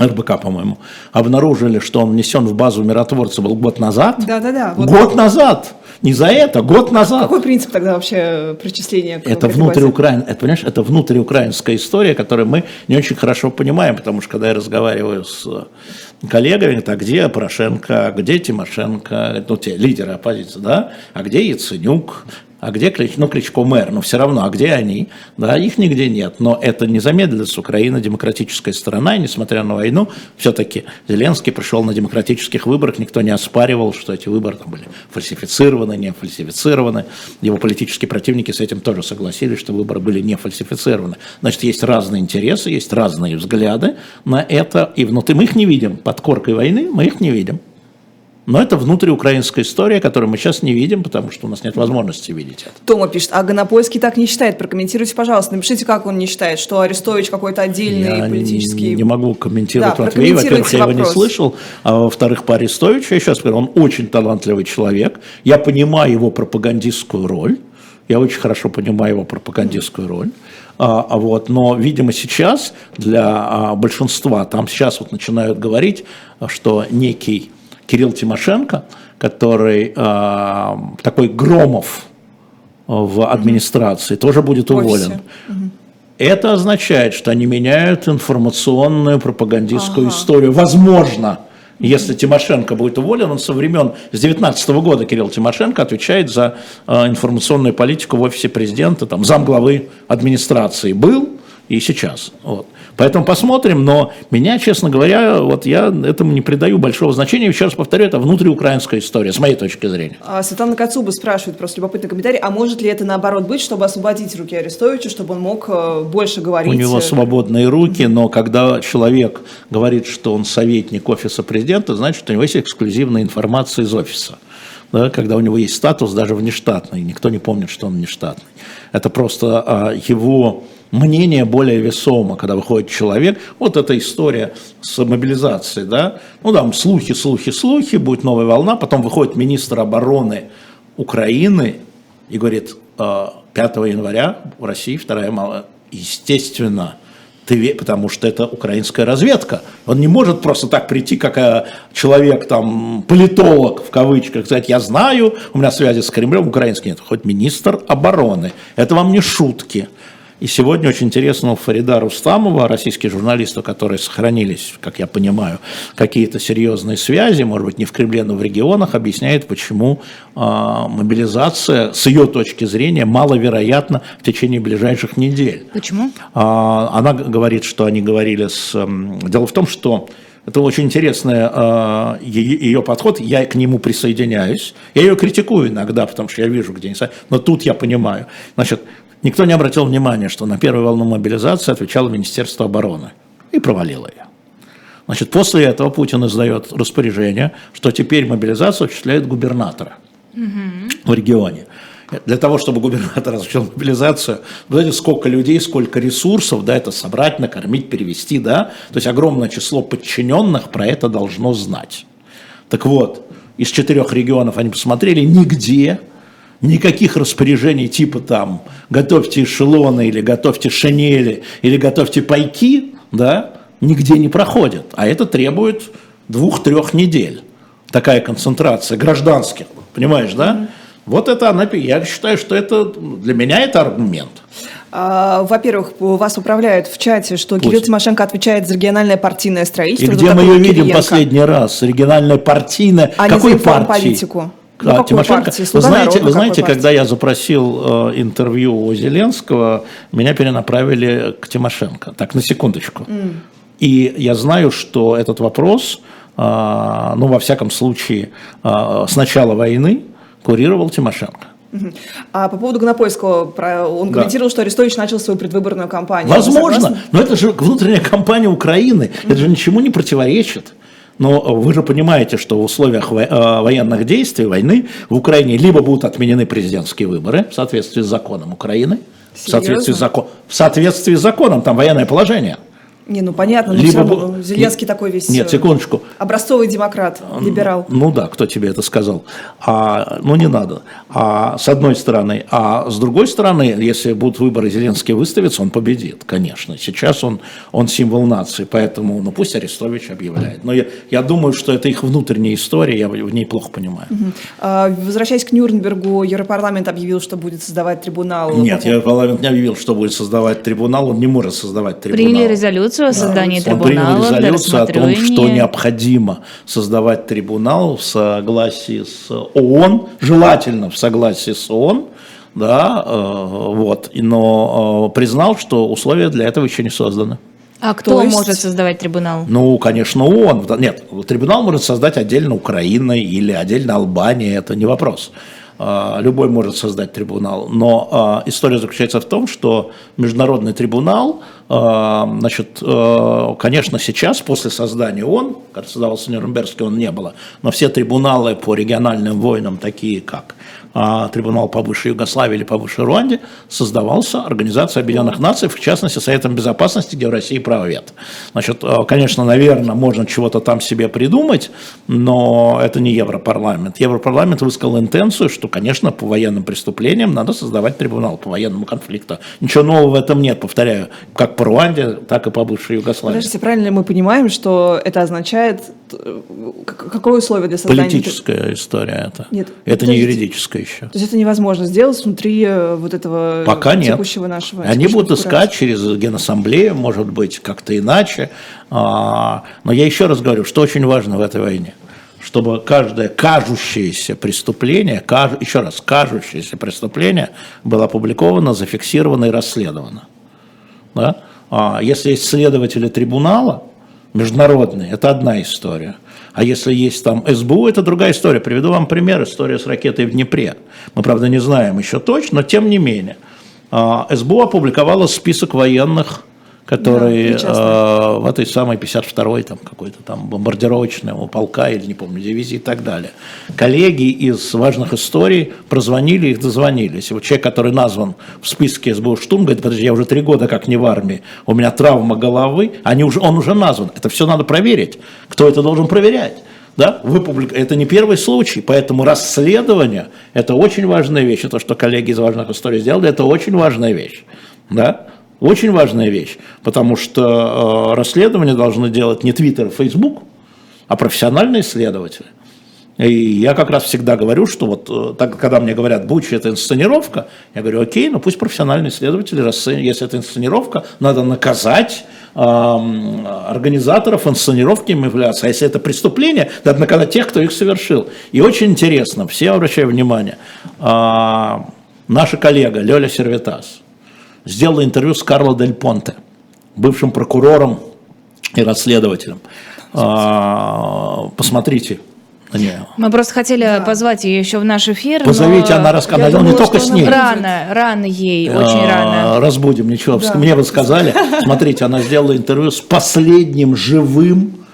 РБК, по-моему, обнаружили, что он внесен в базу миротворца был год назад. Да-да-да. Вот год назад. Не за это, год назад. Какой принцип тогда вообще причисления? К это внутриукраин, это, понимаешь, это внутриукраинская история, которую мы не очень хорошо понимаем, потому что когда я разговариваю с коллегами, а где Порошенко, где Тимошенко, ну, те лидеры оппозиции, да, а где Яценюк, а где Клич, ну, Кличко мэр, но все равно, а где они? Да, их нигде нет, но это не замедлит с Украины демократическая сторона, и несмотря на войну, все-таки Зеленский пришел на демократических выборах, никто не оспаривал, что эти выборы там были фальсифицированы, не фальсифицированы, его политические противники с этим тоже согласились, что выборы были не фальсифицированы. Значит, есть разные интересы, есть разные взгляды на это, и внутри мы их не видим, под коркой войны мы их не видим. Но это внутриукраинская история, которую мы сейчас не видим, потому что у нас нет возможности видеть это. Тома пишет, а Гонопольский так не считает. Прокомментируйте, пожалуйста. Напишите, как он не считает, что Арестович какой-то отдельный я политический... не могу комментировать да, Матвей. Во-первых, я его не слышал. А во-вторых, по Арестовичу, я сейчас говорю, он очень талантливый человек. Я понимаю его пропагандистскую роль. Я очень хорошо понимаю его пропагандистскую роль. А, а вот, но, видимо, сейчас для а, большинства, там сейчас вот начинают говорить, что некий Кирилл Тимошенко, который э, такой Громов в администрации, тоже будет уволен. Это означает, что они меняют информационную пропагандистскую ага. историю. Возможно, Если Тимошенко будет уволен, он со времен с 19 года Кирилл Тимошенко отвечает за э, информационную политику в офисе президента, там замглавы администрации был и сейчас. Вот. Поэтому посмотрим, но меня, честно говоря, вот я этому не придаю большого значения. Еще раз повторю, это внутриукраинская история, с моей точки зрения. А, Светлана Кацуба спрашивает, просто любопытный комментарий, а может ли это наоборот быть, чтобы освободить руки Арестовича, чтобы он мог э, больше говорить? У него свободные руки, но когда человек говорит, что он советник офиса президента, значит, у него есть эксклюзивная информация из офиса. Да, когда у него есть статус даже внештатный, никто не помнит, что он внештатный. Это просто а, его мнение более весомо, когда выходит человек. Вот эта история с мобилизацией, да. Ну там слухи, слухи, слухи, будет новая волна. Потом выходит министр обороны Украины и говорит, 5 «А, января в России вторая мало. Естественно, ты, потому что это украинская разведка. Он не может просто так прийти, как э, человек, там, политолог, в кавычках, сказать, я знаю, у меня связи с Кремлем, украинский нет, хоть министр обороны. Это вам не шутки. И сегодня очень интересно у Фарида Рустамова, российский журналист, у которой сохранились, как я понимаю, какие-то серьезные связи, может быть, не в Кремле, но в регионах, объясняет, почему э, мобилизация, с ее точки зрения, маловероятна в течение ближайших недель. Почему? Э, она говорит, что они говорили с... Э, дело в том, что это очень интересный э, ее подход, я к нему присоединяюсь. Я ее критикую иногда, потому что я вижу, где не но тут я понимаю. Значит, Никто не обратил внимания, что на первую волну мобилизации отвечало Министерство обороны и провалило ее. Значит, после этого Путин издает распоряжение, что теперь мобилизацию осуществляет губернатора угу. в регионе. Для того, чтобы губернатор осуществил мобилизацию, знаете, сколько людей, сколько ресурсов, да, это собрать, накормить, перевести, да, то есть огромное число подчиненных про это должно знать. Так вот, из четырех регионов они посмотрели, нигде никаких распоряжений типа там готовьте эшелоны или готовьте шинели или готовьте пайки, да, нигде не проходят. А это требует двух-трех недель. Такая концентрация гражданских, понимаешь, да? Вот это она, я считаю, что это для меня это аргумент. А, во-первых, вас управляют в чате, что Пусть. Кирилл Тимошенко отвечает за региональное партийное строительство. И где мы ее видим Кириенко. последний раз? Региональное партийное. А Какой партии? политику. Ну, а, Тимошенко, партии? вы знаете, вы знаете когда я запросил э, интервью у Зеленского, меня перенаправили к Тимошенко. Так, на секундочку. Mm. И я знаю, что этот вопрос, э, ну, во всяком случае, э, с начала войны курировал Тимошенко. А по поводу Гнопольского, он комментировал, да. что Арестович начал свою предвыборную кампанию. Возможно, но это же внутренняя кампания Украины, это же ничему не противоречит. Но вы же понимаете, что в условиях э, военных действий, войны, в Украине либо будут отменены президентские выборы в соответствии с законом Украины, в соответствии, с закон, в соответствии с законом, там военное положение – не, ну понятно, но Либо... равно Зеленский не... такой весь... Нет, э, секундочку. Образцовый демократ, либерал. Ну да, кто тебе это сказал. А, ну не надо. А, с одной стороны. А с другой стороны, если будут выборы, Зеленский выставится, он победит, конечно. Сейчас он, он символ нации, поэтому ну пусть Арестович объявляет. Но я, я думаю, что это их внутренняя история, я в ней плохо понимаю. Угу. А, возвращаясь к Нюрнбергу, Европарламент объявил, что будет создавать трибунал. Нет, Европарламент не объявил, что будет создавать трибунал, он не может создавать трибунал. Приняли резолюцию резолюцию о создании да. трибунала. Он принял резолюцию о том, что необходимо создавать трибунал в согласии с ООН, желательно в согласии с ООН, да, э, вот, но э, признал, что условия для этого еще не созданы. А кто есть... может создавать трибунал? Ну, конечно, ООН. Нет, трибунал может создать отдельно Украина или отдельно Албания, это не вопрос. А, любой может создать трибунал. Но а, история заключается в том, что международный трибунал, а, значит, конечно, сейчас, после создания ООН, когда создавался Нюрнбергский, он не было, но все трибуналы по региональным войнам, такие как трибунал по бывшей Югославии или по бывшей Руанде, создавался Организация Объединенных Наций, в частности, Советом Безопасности, где в России право вето. Значит, а, конечно, наверное, можно чего-то там себе придумать, но это не Европарламент. Европарламент высказал интенцию, что, конечно, по военным преступлениям надо создавать трибунал по военному конфликту. Ничего нового в этом нет, повторяю, как по Руанде, так и по бывшей Югославии. Подождите, правильно мы понимаем, что это означает э, какое условие для создания? Политическая история это. Нет, это не юридическая еще. То есть это невозможно сделать внутри э, вот этого Пока нет. текущего нашего. Они будут искать через Генассамблею, может быть, как-то иначе. А, Но я еще раз говорю, что очень важно в этой войне, чтобы каждое кажущееся преступление, каж- еще раз, кажущееся преступление было опубликовано, зафиксировано и расследовано. Да? А если есть следователи трибунала международные, это одна история. А если есть там СБУ, это другая история. Приведу вам пример, история с ракетой в Днепре. Мы, правда, не знаем еще точно, но тем не менее. А, СБУ опубликовала список военных, которые Да, э, в этой самой 52-й там какой-то там бомбардировочного полка или не помню дивизии и так далее. Коллеги из важных историй прозвонили, их дозвонились. И вот человек, который назван в списке СБУ Штум, говорит, подожди, я уже три года как не в армии, у меня травма головы, они уже, он уже назван. Это все надо проверить. Кто это должен проверять? Да? Вы публик- Это не первый случай, поэтому расследование – это очень важная вещь. И то, что коллеги из важных историй сделали, это очень важная вещь. Да? Очень важная вещь, потому что э, расследование должны делать не Твиттер и Фейсбук, а профессиональные следователи. И я как раз всегда говорю, что вот э, так, когда мне говорят, Бучи это инсценировка, я говорю, окей, ну пусть профессиональные следователи, если это инсценировка, надо наказать эм, организаторов инсценировки являться. А если это преступление, надо наказать тех, кто их совершил. И очень интересно, все обращаю внимание, э, наша коллега Лёля Сервитас сделала интервью с Карло Дель Понте, бывшим прокурором и расследователем. А, посмотрите нее. Мы просто хотели позвать ее еще в наш эфир. Позовите, но она рассказала, но не думала, только с ней. Рано, рано ей, очень А, рано. Разбудим, ничего. Да. Мне вы сказали, смотрите, она сделала интервью с последним живым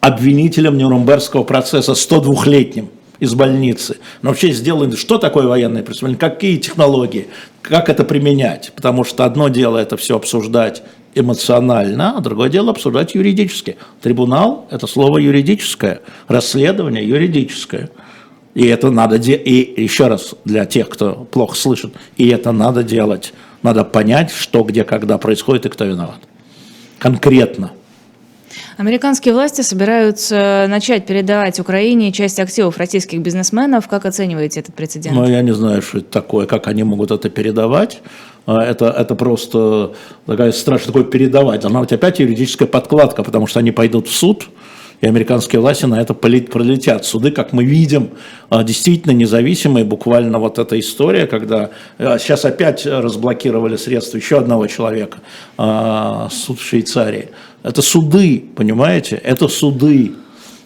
обвинителем Нюрнбергского процесса, 102-летним из больницы. Но вообще сделали, что такое военное преступление, какие технологии, как это применять. Потому что одно дело это все обсуждать эмоционально, а другое дело обсуждать юридически. Трибунал – это слово юридическое, расследование юридическое. И это надо делать, и еще раз для тех, кто плохо слышит, и это надо делать. Надо понять, что, где, когда происходит и кто виноват. Конкретно. Американские власти собираются начать передавать Украине часть активов российских бизнесменов. Как оцениваете этот прецедент? Но я не знаю, что это такое, как они могут это передавать. А, Это, это просто такая страшная такое передавать. Должна быть опять юридическая подкладка, потому что они пойдут в суд, и американские власти на это пролетят. Суды, как мы видим, а, действительно независимые. Буквально вот эта история, когда а, сейчас опять разблокировали средства еще одного человека, суд в Швейцарии. Это суды, понимаете? Это суды.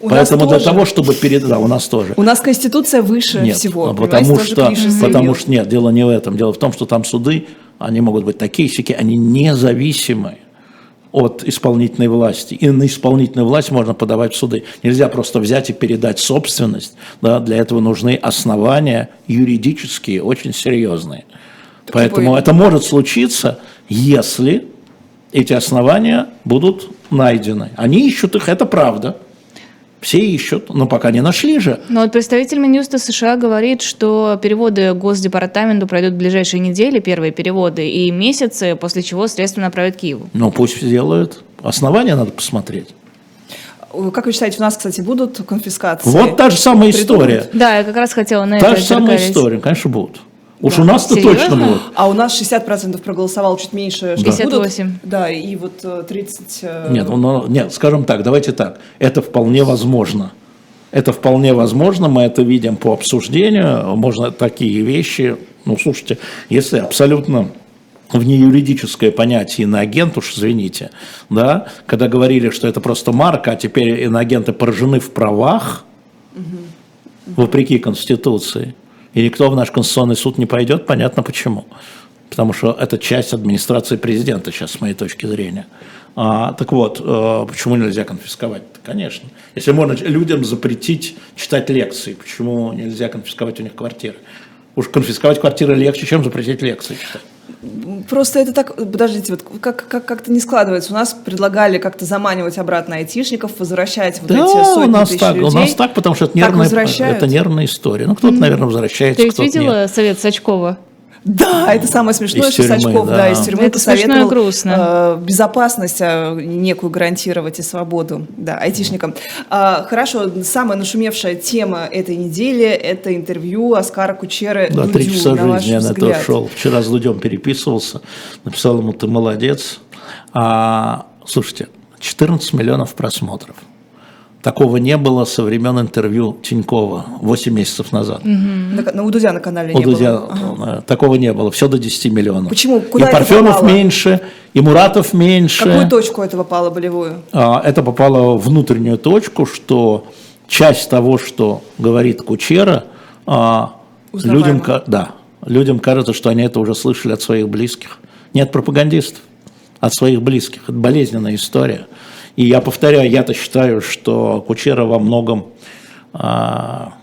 У Поэтому для тоже. того, чтобы передать... Да, у нас тоже. У нас Конституция выше Нет, всего. а потому что, потому что нет, дело не в этом. Дело в том, что там суды, они могут быть такие сики, они независимые от исполнительной власти. И на исполнительную власть можно подавать в суды. Нельзя просто взять и передать собственность. Да, для этого нужны основания юридические, очень серьезные. Поэтому это может случиться, если эти основания будут найдены. Они ищут их, это правда. Все ищут, но пока не нашли же. Но вот представитель Минюста США говорит, что переводы Госдепартаменту пройдут в ближайшие недели, первые переводы, и месяцы, после чего средства направят Киеву. Ну, пусть делают. Основания надо посмотреть. Как вы считаете, у нас, кстати, будут конфискации? Вот та же самая история. Да, я как раз хотела на Та это же самая история, конечно, будут. Уж Да. у нас-то Серьезно? точно будут. А у нас 60% проголосовало, чуть меньше. что 58. будут. Да, и вот э, 30... э, Нет, ну, нет, скажем так, давайте так. Это вполне возможно. Это вполне возможно, мы это видим по обсуждению. Можно такие вещи, ну, слушайте, если абсолютно внеюридическое понятие иноагент, уж извините, да, когда говорили, что это просто марка, а теперь иноагенты поражены в правах, вопреки Конституции, и никто в наш Конституционный суд не пойдет, понятно почему. Потому что это часть администрации президента сейчас, с моей точки зрения. А, так вот, э, почему нельзя конфисковать? Конечно. Если можно людям запретить читать лекции, почему нельзя конфисковать у них квартиры? Уж конфисковать квартиры легче, чем запретить лекции читать. Просто это так, подождите, вот как, как, как-то не складывается. У нас предлагали как-то заманивать обратно айтишников, возвращать вот Да, эти сотни у нас тысяч так, людей. у нас так, потому что это Так нервная, это нервная история. Ну, кто-то, наверное, возвращается, Ты ведь кто-то нет. видела совет Сачкова? Да, это самое смешное, Из что тюрьмы, Сачков, да. да. из тюрьмы Это смешно и посоветовал грустно. э, безопасность э, некую гарантировать и свободу, да, айтишникам. А, хорошо, самая нашумевшая тема этой недели – это интервью Оскара Кучеры Да, три часа на жизни я на это шел. Вчера с Дудем переписывался, написал ему, ты молодец. А, слушайте, 14 миллионов просмотров. Такого не было со времен интервью Тинькова 8 месяцев назад. На, ка- ну, у Дудя на канале У не Дудя было. э, такого не было, все до 10 миллионов. Почему? Куда и это Парфенов попало? меньше, и Муратов меньше. Какую точку это попало болевую? А, это попало внутреннюю точку, что часть того, что говорит Кучера, а, людям, да, людям кажется, что они это уже слышали от своих близких. Не от пропагандистов, от своих близких. Это болезненная история. И я повторяю, я-то считаю, что Кучера во многом а,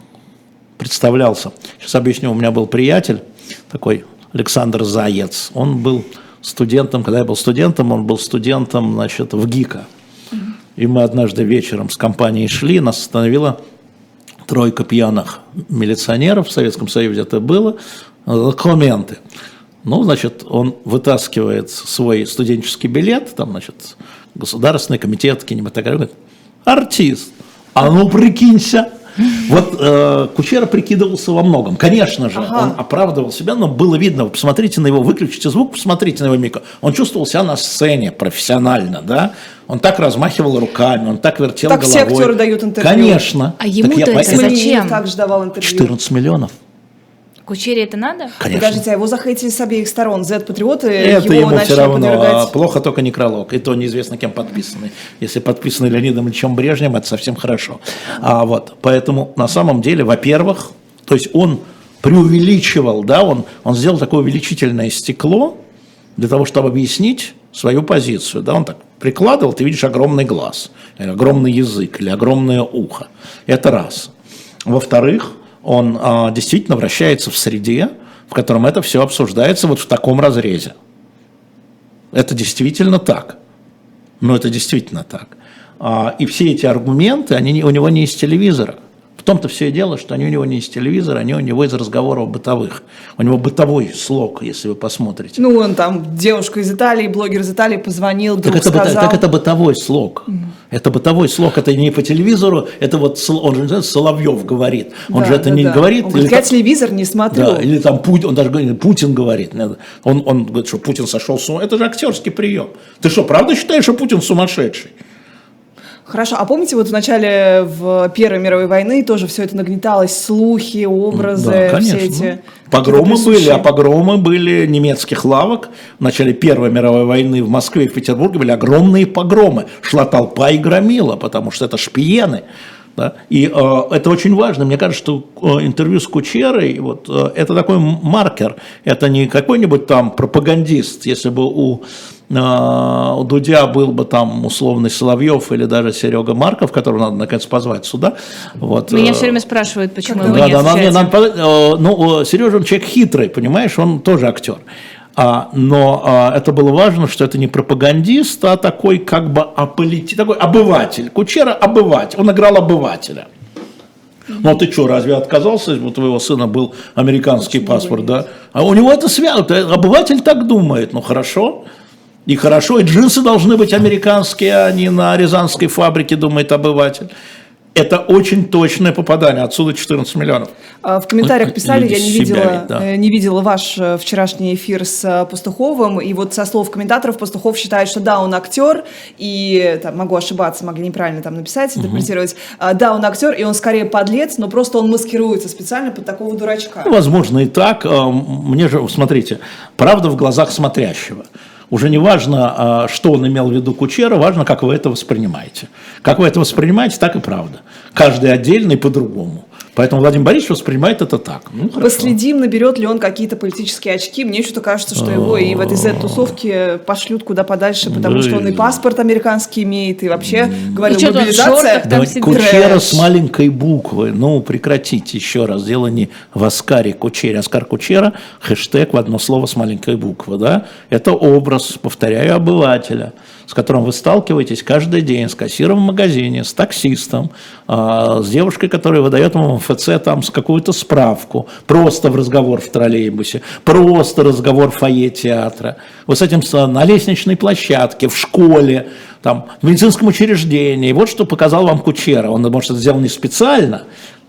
представлялся. Сейчас объясню, у меня был приятель, такой Александр Заец, он был студентом, когда я был студентом, он был студентом, значит, в ГИКа. И мы однажды вечером с компанией шли, нас остановила тройка пьяных милиционеров, в Советском Союзе это было, документы. Ну, значит, он вытаскивает свой студенческий билет, там, значит, Государственный комитет кинематографии, артист, а ну прикинься. Вот э, Кучера прикидывался во многом. Конечно же, Ага. он оправдывал себя, но было видно, вы посмотрите на его, выключите звук, посмотрите на его микро. Он чувствовал себя на сцене профессионально, да? Он так размахивал руками, он так вертел Так все головой. актеры дают интервью. Конечно. А ему-то Так я это по- зачем? Смольянинов также давал интервью. 14 миллионов. Кучере это надо? Конечно. Подождите, а его захейтили с обеих сторон. Z-патриоты Это его ему начали все равно. подвергать... а, Плохо только некролог. И то неизвестно, кем подписаны. Если подписаны Леонидом Ильичем Брежневым, это совсем хорошо. А вот, поэтому на самом деле, во-первых, то есть он преувеличивал, да, он, он сделал такое увеличительное стекло для того, чтобы объяснить свою позицию. Да, он так прикладывал, ты видишь огромный глаз, или огромный язык, или огромное ухо. Это раз. Во-вторых, он а, действительно вращается в среде, в котором это все обсуждается вот в таком разрезе. Это действительно так. Но это действительно так. А, И все эти аргументы, они у него не из телевизора. В том-то все и дело, что они у него не из телевизора, они у него из разговоров бытовых. У него бытовой слог, если вы посмотрите. Ну, он там, девушка из Италии, блогер из Италии позвонил, Так вдруг это, сказал... так это бытовой слог. Это бытовой слог, это не по телевизору, это вот он же знаю, Соловьев говорит. Он Да, же это да, не да. говорит. Он говорит, я там- телевизор не смотрю. Да, или там Путин, он даже говорит, Путин говорит. Он, он говорит, что Путин сошел с ума. Это же актерский прием. Ты что, правда считаешь, что Путин сумасшедший? Хорошо, а помните, вот в начале в Первой мировой войны тоже все это нагнеталось, слухи, образы, Да, конечно. все эти... Погромы были, а погромы были немецких лавок. В начале Первой мировой войны в Москве и в Петербурге были огромные погромы. Шла толпа и громила, потому что это шпиены. Да? И э, это очень важно. Мне кажется, что э, интервью с Кучерой, вот, э, это такой маркер. Это не какой-нибудь там пропагандист. Если бы у, у Дудя был бы там условный Соловьев или даже Серега Марков, которого надо наконец позвать сюда. Вот, Меня э, все время спрашивают, почему его да, нет да, в нам, нам, э, ну, Сережа, он человек хитрый, понимаешь, он тоже актер. А, но а, это было важно, что это не пропагандист, а такой как бы аполити, такой обыватель. Кучера обыватель, он играл обывателя. Ну а ты что, разве отказался, если у твоего сына был американский паспорт, да? А у него это свято, обыватель так думает, ну хорошо. И хорошо, и джинсы должны быть американские, а не на рязанской фабрике, думает обыватель. Это очень точное попадание, отсюда 14 миллионов. А, В комментариях Люди писали, я не видела, ведь, да. э, не видела ваш э, вчерашний эфир с э, Пастуховым, и вот со слов комментаторов Пастухов считает, что да, он актер, и там, могу ошибаться, могли неправильно там написать, интерпретировать, А, да, он актер, и он скорее подлец, но просто он маскируется специально под такого дурачка. Ну, возможно, и так. А, Мне же, смотрите, правда в глазах смотрящего. Уже не важно, а, что он имел в виду Кучера, важно, как вы это воспринимаете. Как вы это воспринимаете, так и правда. Каждый отдельный по-другому. Поэтому Владимир Борисович воспринимает это так. Ну, хорошо. Последим, наберет ли он какие-то политические очки. Мне что-то кажется, что его и в этой Z-тусовке пошлют куда подальше, потому что он и паспорт американский имеет, и вообще, говорил, И мобилизация. Да. Кучера с маленькой буквы. Ну, прекратите еще раз. Дело не в Оскаре Кучере. Оскар Кучера, хэштег в одно слово с маленькой буквы. Да? Это образ, повторяю, обывателя, с которым вы сталкиваетесь каждый день, с кассиром в магазине, с таксистом, а, с девушкой, которая выдает вам МФЦ там с какую-то справку, просто в разговор в троллейбусе, просто разговор в фойе театра, вот с этим на лестничной площадке, в школе, там, в медицинском учреждении. Вот что показал вам Кучера. Он, может, это сделал не специально,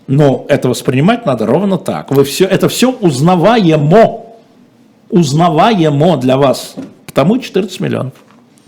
но это воспринимать надо ровно так. Вы все, это все узнаваемо. Узнаваемо для вас. Потому и 14 миллионов.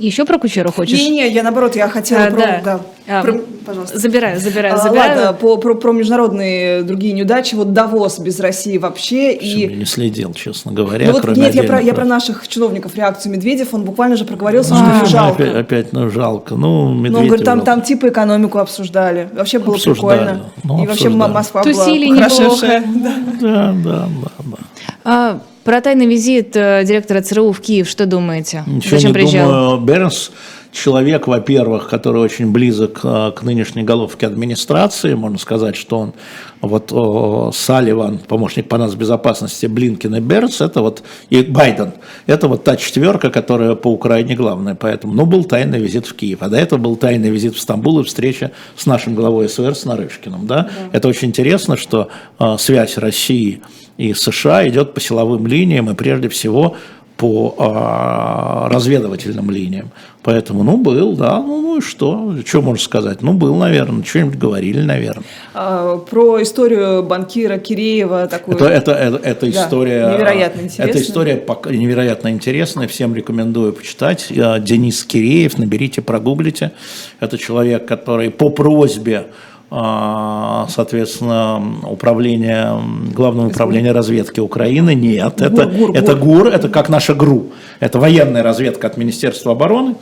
Еще про Кучеру хочешь? Не-не, я наоборот, я хотела А, про... да. да. А, Про- Пожалуйста. Забираю, забираю, А, забираю. Ладно, по, про, про международные другие неудачи, вот Давос без России вообще, Я и... не следил, честно говоря, Ну вот кроме нет, я про, я про наших чиновников реакцию Медведев, он буквально же проговорился, А, что ему жалко. Опять, опять, ну жалко. Ну, Ну, он Медведев говорит, там, там типа экономику обсуждали. Вообще было Обсуждали. прикольно. Ну, и вообще обсуждали. М- Москва Тусили была неплохо. хорошая. Да. Да, да, да, да. А, про тайный визит э, директора ЦРУ в Киев, что думаете? Ничего Зачем не приезжал? думаю. Бернс человек, во-первых, который очень близок э, к нынешней головке администрации. Можно сказать, что он вот о, Салливан, помощник по нацбезопасности Блинкин и Бернс, это вот и Байден. Это вот та четверка, которая по Украине главная. Поэтому, ну, был тайный визит в Киев. А до этого был тайный визит в Стамбул и встреча с нашим главой СВР, с Нарышкиным. Да? Это очень интересно, что э, связь России и США идет по силовым линиям и прежде всего по а, разведывательным линиям. Поэтому, ну, был, да, ну, ну и что? Что можно сказать? Ну, был, наверное, что-нибудь говорили, наверное. А, Про историю банкира Киреева такую. Это, это, это, это Да, история... невероятно интересная. Это история невероятно интересная, всем рекомендую почитать. Я- Денис Киреев, наберите, прогуглите. Это человек, который по просьбе а, соответственно, управления, главного управления разведки Украины. Нет, это, ГУР, это ГУР, это как наша ГРУ. Это военная разведка от Министерства обороны.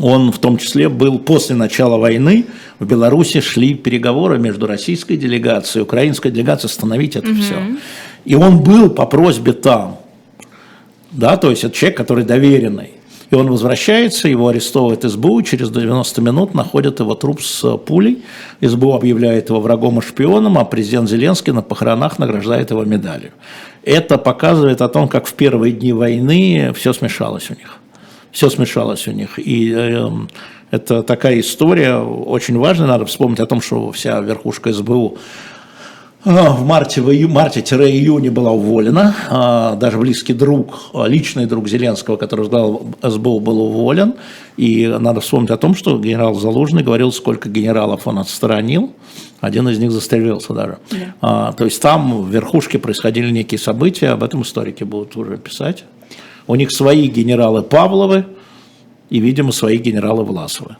Он в том числе был после начала войны в Беларуси шли переговоры между российской делегацией и украинской делегацией остановить это все. И он был по просьбе там. Да, то есть это человек, который доверенный. И он возвращается, его арестовывает СБУ, через 90 минут находят его труп с пулей. СБУ объявляет его врагом и шпионом, а президент Зеленский на похоронах награждает его медалью. Это показывает о том, как в первые дни войны все смешалось у них. Все смешалось у них. И э, это такая история очень важная. Надо вспомнить о том, что вся верхушка СБУ в марте, в ию- марте-июне была уволена. А, Даже близкий друг, а, личный друг Зеленского, который возглавлял СБУ, был уволен. И надо вспомнить о том, что генерал Залужный говорил, сколько генералов он отстранил. Один из них застрелился даже. А, То есть там в верхушке происходили некие события, об этом историки будут уже писать. У них свои генералы Павловы и, видимо, свои генералы Власовы.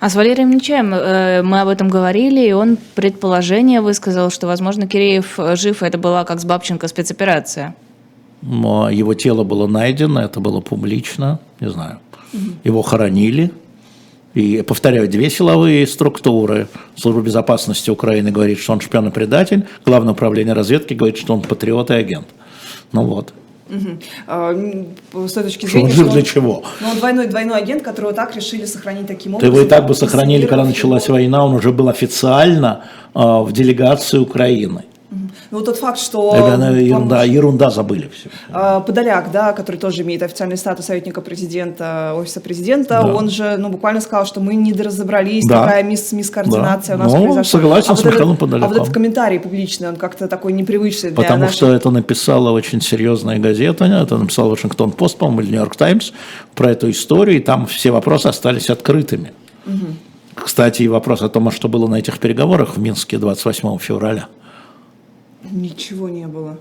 А с Валерием Нечаем э, мы об этом говорили, и он предположение высказал, что, возможно, Киреев э, жив, и это была как с Бабченко спецоперация. Но Его тело было найдено, это было публично, не знаю. Его хоронили. И, повторяю, две силовые структуры. Служба безопасности Украины говорит, что он шпион и предатель. Главное управление разведки говорит, что он патриот и агент. Ну вот. Мгм. А, С точки Что он зрения, жив что для он- чего? Ну, он двойной, двойной агент, которого так решили сохранить таким образом. его и так бы сохранили, когда началась война, он уже был официально а, в делегации Украины. Ну, вот тот факт, что... Это, помощник- ерунда, ерунда забыли все. А, Подоляк, да, который тоже имеет официальный статус советника президента, офиса президента, Да. он же, ну, буквально сказал, что мы не разобрались, Да. такая мисс, мисс-координация Да. у нас Ну, произошла. согласен а с вот Михаилом А Подоляком. вот этот комментарий публичный, он как-то такой непривычный для Потому наших- что это написала очень серьезная газета, это написал Вашингтон Пост, по-моему, или Нью-Йорк Таймс про эту историю, и там все вопросы остались открытыми. Кстати, и вопрос о том, а что было на этих переговорах в Минске 28 февраля. Ничего не было.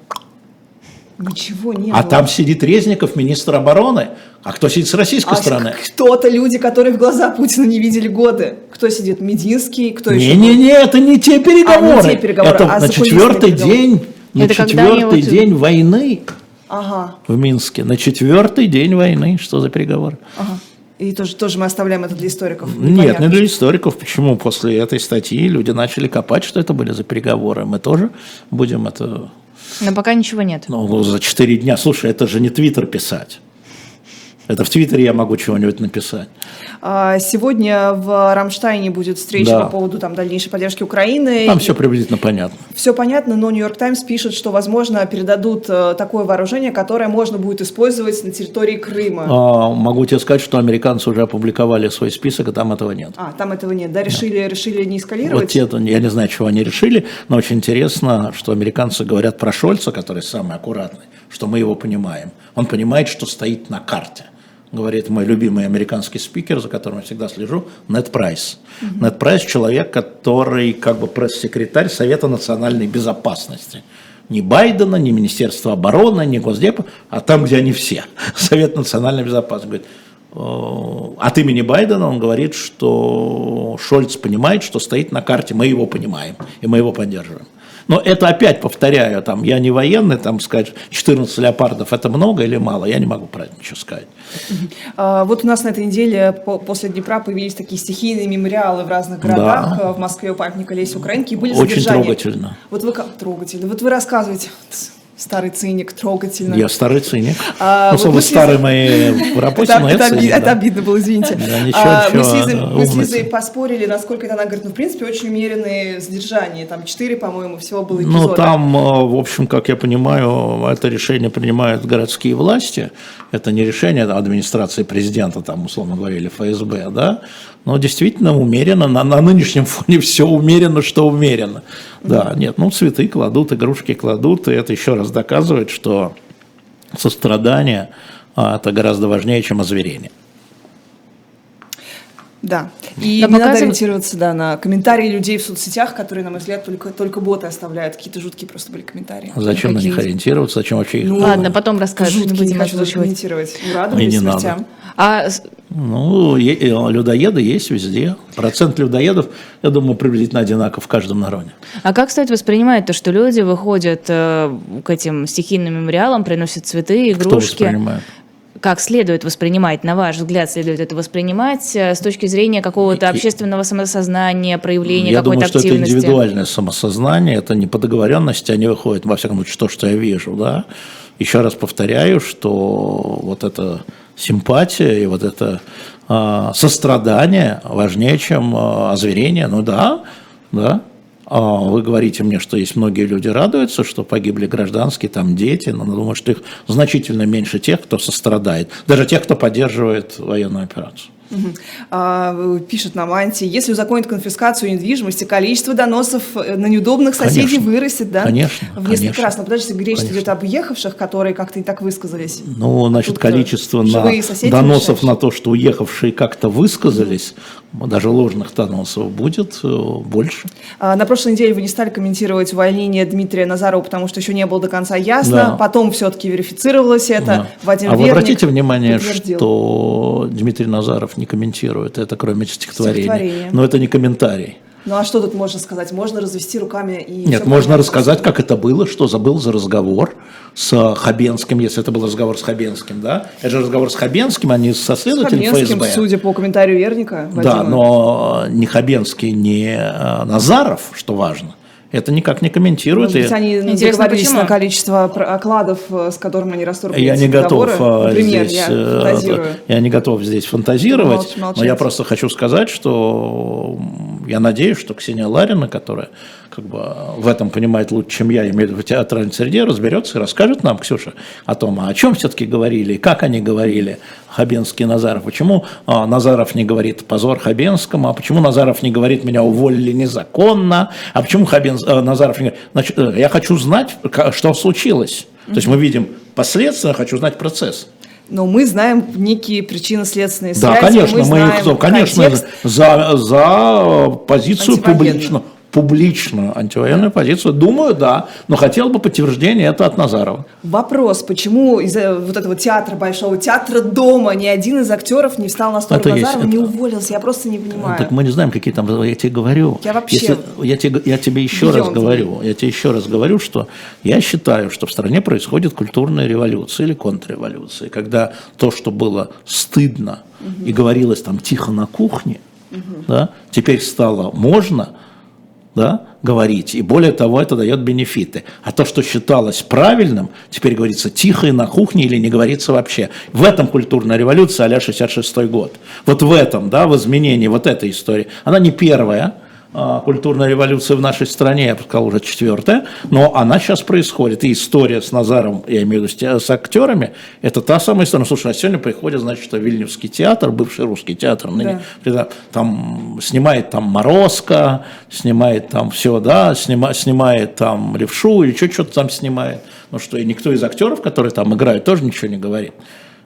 Ничего не А было. там сидит Резников, министр обороны, а кто сидит с российской А стороны? кто-то люди, которые в глаза Путина не видели годы. Кто сидит? Мединский, кто еще? Не-не-не, это не те переговоры. А, не те переговоры, это а на четвертый переговоры. день, на Это четвертый вот- день войны Ага, в Минске, на четвертый день войны. Что за переговоры? ага. И тоже, тоже мы оставляем это для историков. Нет, не для историков. Почему после этой статьи люди начали копать, что это были за переговоры? Мы тоже будем это... Но пока ничего нет. Ну, за 4 дня. Слушай, это же не Твиттер писать. Это в Твиттере я могу чего-нибудь написать. А, Сегодня в Рамштайне будет встреча Да. по поводу там, дальнейшей поддержки Украины. Там все приблизительно понятно. Все понятно, но Нью-Йорк Таймс пишет, что, возможно, передадут э, такое вооружение, которое можно будет использовать на территории Крыма. А, Могу тебе сказать, что американцы уже опубликовали свой список, и там этого нет. А, там этого нет, да? Решили, решили не Вот эскалировать? те, я не знаю, чего они решили, но очень интересно, что американцы говорят про Шольца, который самый аккуратный, что мы его понимаем. Он понимает, что стоит на карте. Говорит мой любимый американский спикер, за которым я всегда слежу, Нед Прайс. Нед Прайс – человек, который как бы пресс-секретарь Совета национальной безопасности. Ни Байдена, ни Министерства обороны, ни Госдепа, а там, где они все. Совет национальной безопасности. Говорит, от имени Байдена он говорит, что Шольц понимает, что стоит на карте, мы его понимаем, и мы его поддерживаем. Но это опять повторяю, там, я не военный, там сказать, 14 леопардов это много или мало, я не могу про это ничего сказать. А, Вот у нас на этой неделе по- после Днепра появились такие стихийные мемориалы в разных городах. Да. А, В Москве у памятника Леси Украинки. И были Очень задержания. трогательно. Вот вы как трогательно. Вот вы рассказываете, старый циник, трогательно. Я старый циник. А, ну, вот слово мы с старый Лизой- мои в работе, Это, но я это, циник, да. это обидно было, извините. Да, ничего, А, мы, с Лизой, мы с. Лизой поспорили, насколько это она говорит, ну, в принципе, очень умеренные задержания. Там четыре, по-моему, всего было эпизода. Ну, там, э, в общем, как я понимаю, это решение принимают городские власти. Это не решение администрации президента, там, условно говоря, или ФСБ, да. Но действительно умеренно, на, на нынешнем фоне все умеренно, что умеренно. Да, нет, ну, цветы кладут, игрушки кладут, и это еще раз доказывает, что сострадание а, это гораздо важнее, чем озверение. Да. И Да, не надо показыв- ориентироваться да, на комментарии людей в соцсетях, которые, на мой взгляд, только, только боты оставляют. Какие-то жуткие просто были комментарии. Зачем на них ориентироваться, зачем вообще их Ну, Ладно, потом расскажешь, не Жуткие, не будем хочу даже комментировать. Не надо. смертям. А Ну, е- э, людоеды есть везде. Процент людоедов, я думаю, приблизительно одинаков в каждом народе. А как стоит воспринимать то, что люди выходят э, к этим стихийным мемориалам, приносят цветы, Кто игрушки? воспринимает? Как следует воспринимать, на ваш взгляд, следует это воспринимать э, с точки зрения какого-то общественного самосознания, проявления Я какой-то думаю, что это активности? индивидуальное самосознание, это не по договоренности, они выходят, во всяком случае, то, что я вижу, да. Еще раз повторяю, что вот эта симпатия и вот это а, сострадание важнее, чем а, озверение. Ну да, да. А Вы говорите мне, что есть многие люди радуются, что погибли гражданские, там дети, но я думаю, что их значительно меньше тех, кто сострадает, даже тех, кто поддерживает военную операцию. А, пишет нам Анти, если узаконить конфискацию недвижимости, количество доносов э, на неудобных соседей Конечно. вырастет, да? Конечно, В несколько конечно. раз. Но подождите, речь Конечно. идет об уехавших, которые как-то не так высказались. Ну, значит, э, количество на доносов мешаешь. на то, что уехавшие как-то высказались, даже ложных доносов будет э, больше. А, На прошлой неделе вы не стали комментировать увольнение Дмитрия Назарова, потому что еще не было до конца ясно. Да. Потом все-таки верифицировалось это. Да. Вадим а вы обратите внимание, что Дмитрий Назаров не комментирует это, кроме стихотворения. Стихотворение. Но это не комментарий. Ну а что тут можно сказать? Можно развести руками и... Нет, можно рассказать, как это было, что забыл за разговор с Хабенским, если это был разговор с Хабенским, да? Это же разговор с Хабенским, а не со С следователем Хабенским, ФСБ. судя по комментарию Верника. Да, Вадима. но ни Хабенский, ни э, Назаров, что важно, это никак не комментируют. Может быть, они Интересно, договорились почему? на количество окладов, э, с которым они расторгли Я не готов договоры. э, Например, здесь, я э, я не готов здесь фантазировать, но молчать. я просто хочу сказать, что я надеюсь, что Ксения Ларина, которая как бы в этом понимает лучше, чем я, имею в виду в театральной среде, разберется и расскажет нам, Ксюша, о том, а о чем все-таки говорили, как они говорили, Хабенский и Назаров. Почему а, Назаров не говорит позор Хабенскому, а почему Назаров не говорит меня уволили незаконно, а почему Хабен, э, Назаров не говорит. Значит, э, я хочу знать, что случилось. То есть мы видим последствия, хочу знать процесс. Но мы знаем некие причины следственные Да, связи. конечно, мы, знаем их, конечно, контекст. за, за позицию Антивоенную. Публичную, антивоенную позицию. Думаю, да, но хотел бы подтверждение это от Назарова. Вопрос, почему из-за вот этого театра, большого театра дома, ни один из актеров не встал на сторону Это есть, Назарова, не это- уволился? Я просто не понимаю. Так мы не знаем, какие там, я тебе говорю. Я вообще- Если- я, тебе, я тебе еще раз Beyond. говорю, я тебе еще раз говорю, что я считаю, что в стране происходит культурная революция или контрреволюция, когда то, что было стыдно и говорилось там тихо на кухне, да, теперь стало можно да, говорить. И более того, это дает бенефиты. А то, что считалось правильным, теперь говорится тихо и на кухне или не говорится вообще. В этом культурная революция а 66 год. Вот в этом, да, в изменении вот этой истории. Она не первая, культурная революция в нашей стране, я бы сказал, уже четвертая, но она сейчас происходит. И история с Назаром, я имею в виду с актерами, это та самая история. Ну, слушай, а сегодня приходит, значит, Вильнюсский театр, бывший русский театр, ныне, да. там снимает там Морозко, снимает там все, да, снима, снимает там Левшу или что-то там снимает. Ну что, и никто из актеров, которые там играют, тоже ничего не говорит.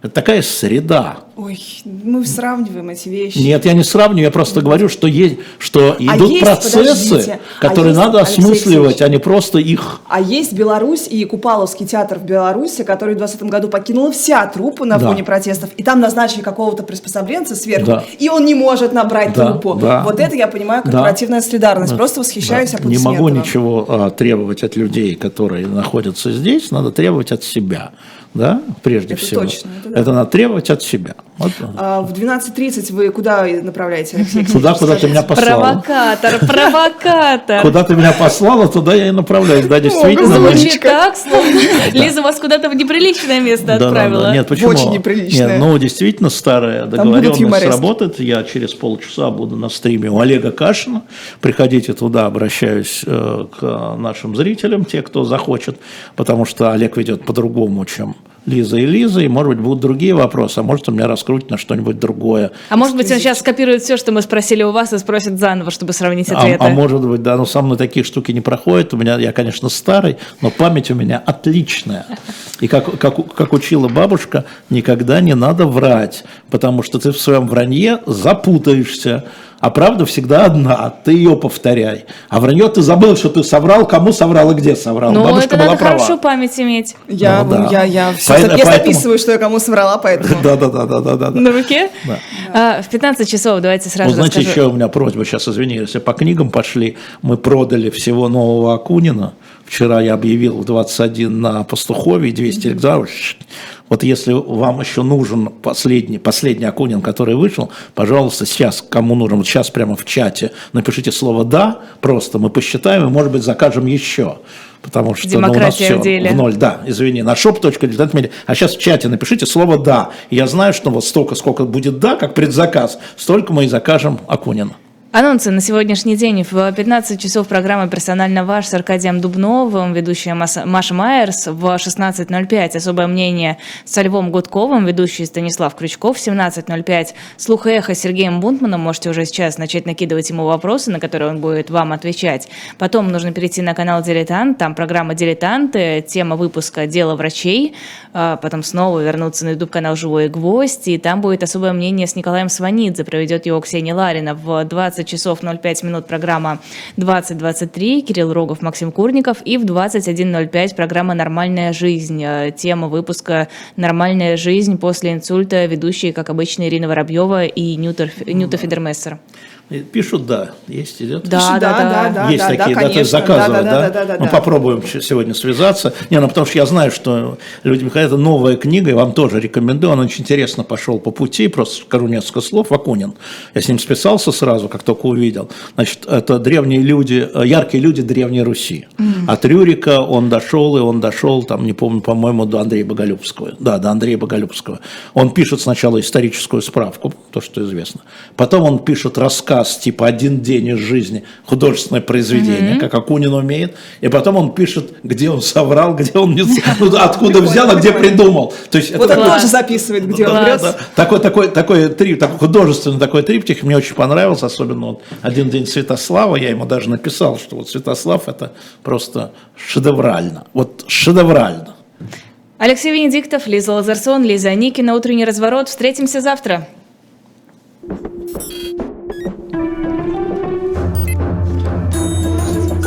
Это такая среда. Ой, мы сравниваем эти вещи. Нет, я не сравниваю, я просто говорю, что, есть, что а идут есть, процессы, а которые а надо есть, осмысливать, а не просто их... А есть Беларусь и Купаловский театр в Беларуси, который в 2020 году покинула вся труппа на да. фоне протестов, и там назначили какого-то приспособленца сверху, да. и он не может набрать да, труппу. Да. Вот это, я понимаю, корпоративная да. солидарность. Да. Просто восхищаюсь да. Не могу ничего а, требовать от людей, которые находятся здесь, надо требовать от себя да, прежде это всего. Точно, это, да. это надо требовать от себя. Вот. А, в 12.30 вы куда направляете, Алексей Туда, куда ты меня послала. Провокатор, провокатор. Куда ты меня послала, туда я и направляюсь, да, действительно. Звучит так, словно Лиза вас куда-то в неприличное место отправила. Нет, почему? Очень неприличное. Нет, ну, действительно, старая договоренность работает. Я через полчаса буду на стриме у Олега Кашина. Приходите туда, обращаюсь э, к нашим зрителям, те, кто захочет, потому что Олег ведет по-другому, чем Лиза и Лиза, и, может быть, будут другие вопросы, а может, у меня раскрутить на что-нибудь другое. А может быть, он сейчас скопирует все, что мы спросили у вас, и спросит заново, чтобы сравнить ответы? А, а может быть, да, но со мной такие штуки не проходят. У меня, я, конечно, старый, но память у меня отличная. И как, как, как учила бабушка, никогда не надо врать, потому что ты в своем вранье запутаешься а правда всегда одна, ты ее повторяй. А вранье ты забыл, что ты соврал, кому соврал и где соврал. Ну, Бабушка это была надо права. хорошо память иметь. Я, ну, да. я, я, все, поэтому, я записываю, что я кому соврала, поэтому. Да, да, да, да, да, да. На руке? Да. А, в 15 часов давайте сразу ну, знаете, еще у меня просьба, сейчас извини, если по книгам пошли, мы продали всего нового Акунина. Вчера я объявил в 21 на Пастухове 200 экземпляров. Вот если вам еще нужен последний, последний Акунин, который вышел, пожалуйста, сейчас, кому нужен, вот сейчас прямо в чате напишите слово «да», просто мы посчитаем и, может быть, закажем еще. Потому что ну, у нас все в, деле. в ноль, да, извини, на shop.diletant А сейчас в чате напишите слово «да». Я знаю, что вот столько, сколько будет «да», как предзаказ, столько мы и закажем Акунина. Анонсы на сегодняшний день. В 15 часов программа «Персонально ваш» с Аркадием Дубновым, ведущая Маша Майерс. В 16.05 «Особое мнение» со Львом Гудковым, ведущий Станислав Крючков. В 17.05 «Слух и эхо» с Сергеем Бунтманом. Можете уже сейчас начать накидывать ему вопросы, на которые он будет вам отвечать. Потом нужно перейти на канал «Дилетант». Там программа «Дилетанты», тема выпуска «Дело врачей». А потом снова вернуться на YouTube-канал «Живой гвоздь». И там будет «Особое мнение» с Николаем Сванидзе. Проведет его Ксения Ларина в 20 20 часов 05 минут программа 2023, Кирилл Рогов, Максим Курников, и в 21.05 программа «Нормальная жизнь». Э, тема выпуска «Нормальная жизнь» после инсульта ведущие, как обычно, Ирина Воробьева и Нюта, Нюта Федермессер. Пишут «да», есть, идет? Да, Пишут, да, да, да, да. Есть да, такие, да, да, то есть заказывают, да? да, да, да, да ну, да. попробуем сегодня связаться. Не, ну, потому что я знаю, что люди, это новая книга, и вам тоже рекомендую, он очень интересно пошел по пути, просто скажу несколько слов, Акунин. Я с ним списался сразу, как только увидел. Значит, это древние люди, яркие люди Древней Руси. Mm. От Рюрика он дошел, и он дошел, там, не помню, по-моему, до Андрея Боголюбского. Да, до Андрея Боголюбского. Он пишет сначала историческую справку, то, что известно. Потом он пишет рассказ рассказ, типа «Один день из жизни», художественное произведение, mm-hmm. как Акунин умеет, и потом он пишет, где он соврал, где он не... Ну, откуда взял, а где придумал. То есть вот это тоже записывает, где он врет. Такой, такой, такой, трип, такой художественный такой триптих мне очень понравился, особенно вот «Один день Святослава», я ему даже написал, что вот Святослав это просто шедеврально, вот шедеврально. Алексей Венедиктов, Лиза Лазарсон, Лиза Никина. Утренний разворот. Встретимся завтра.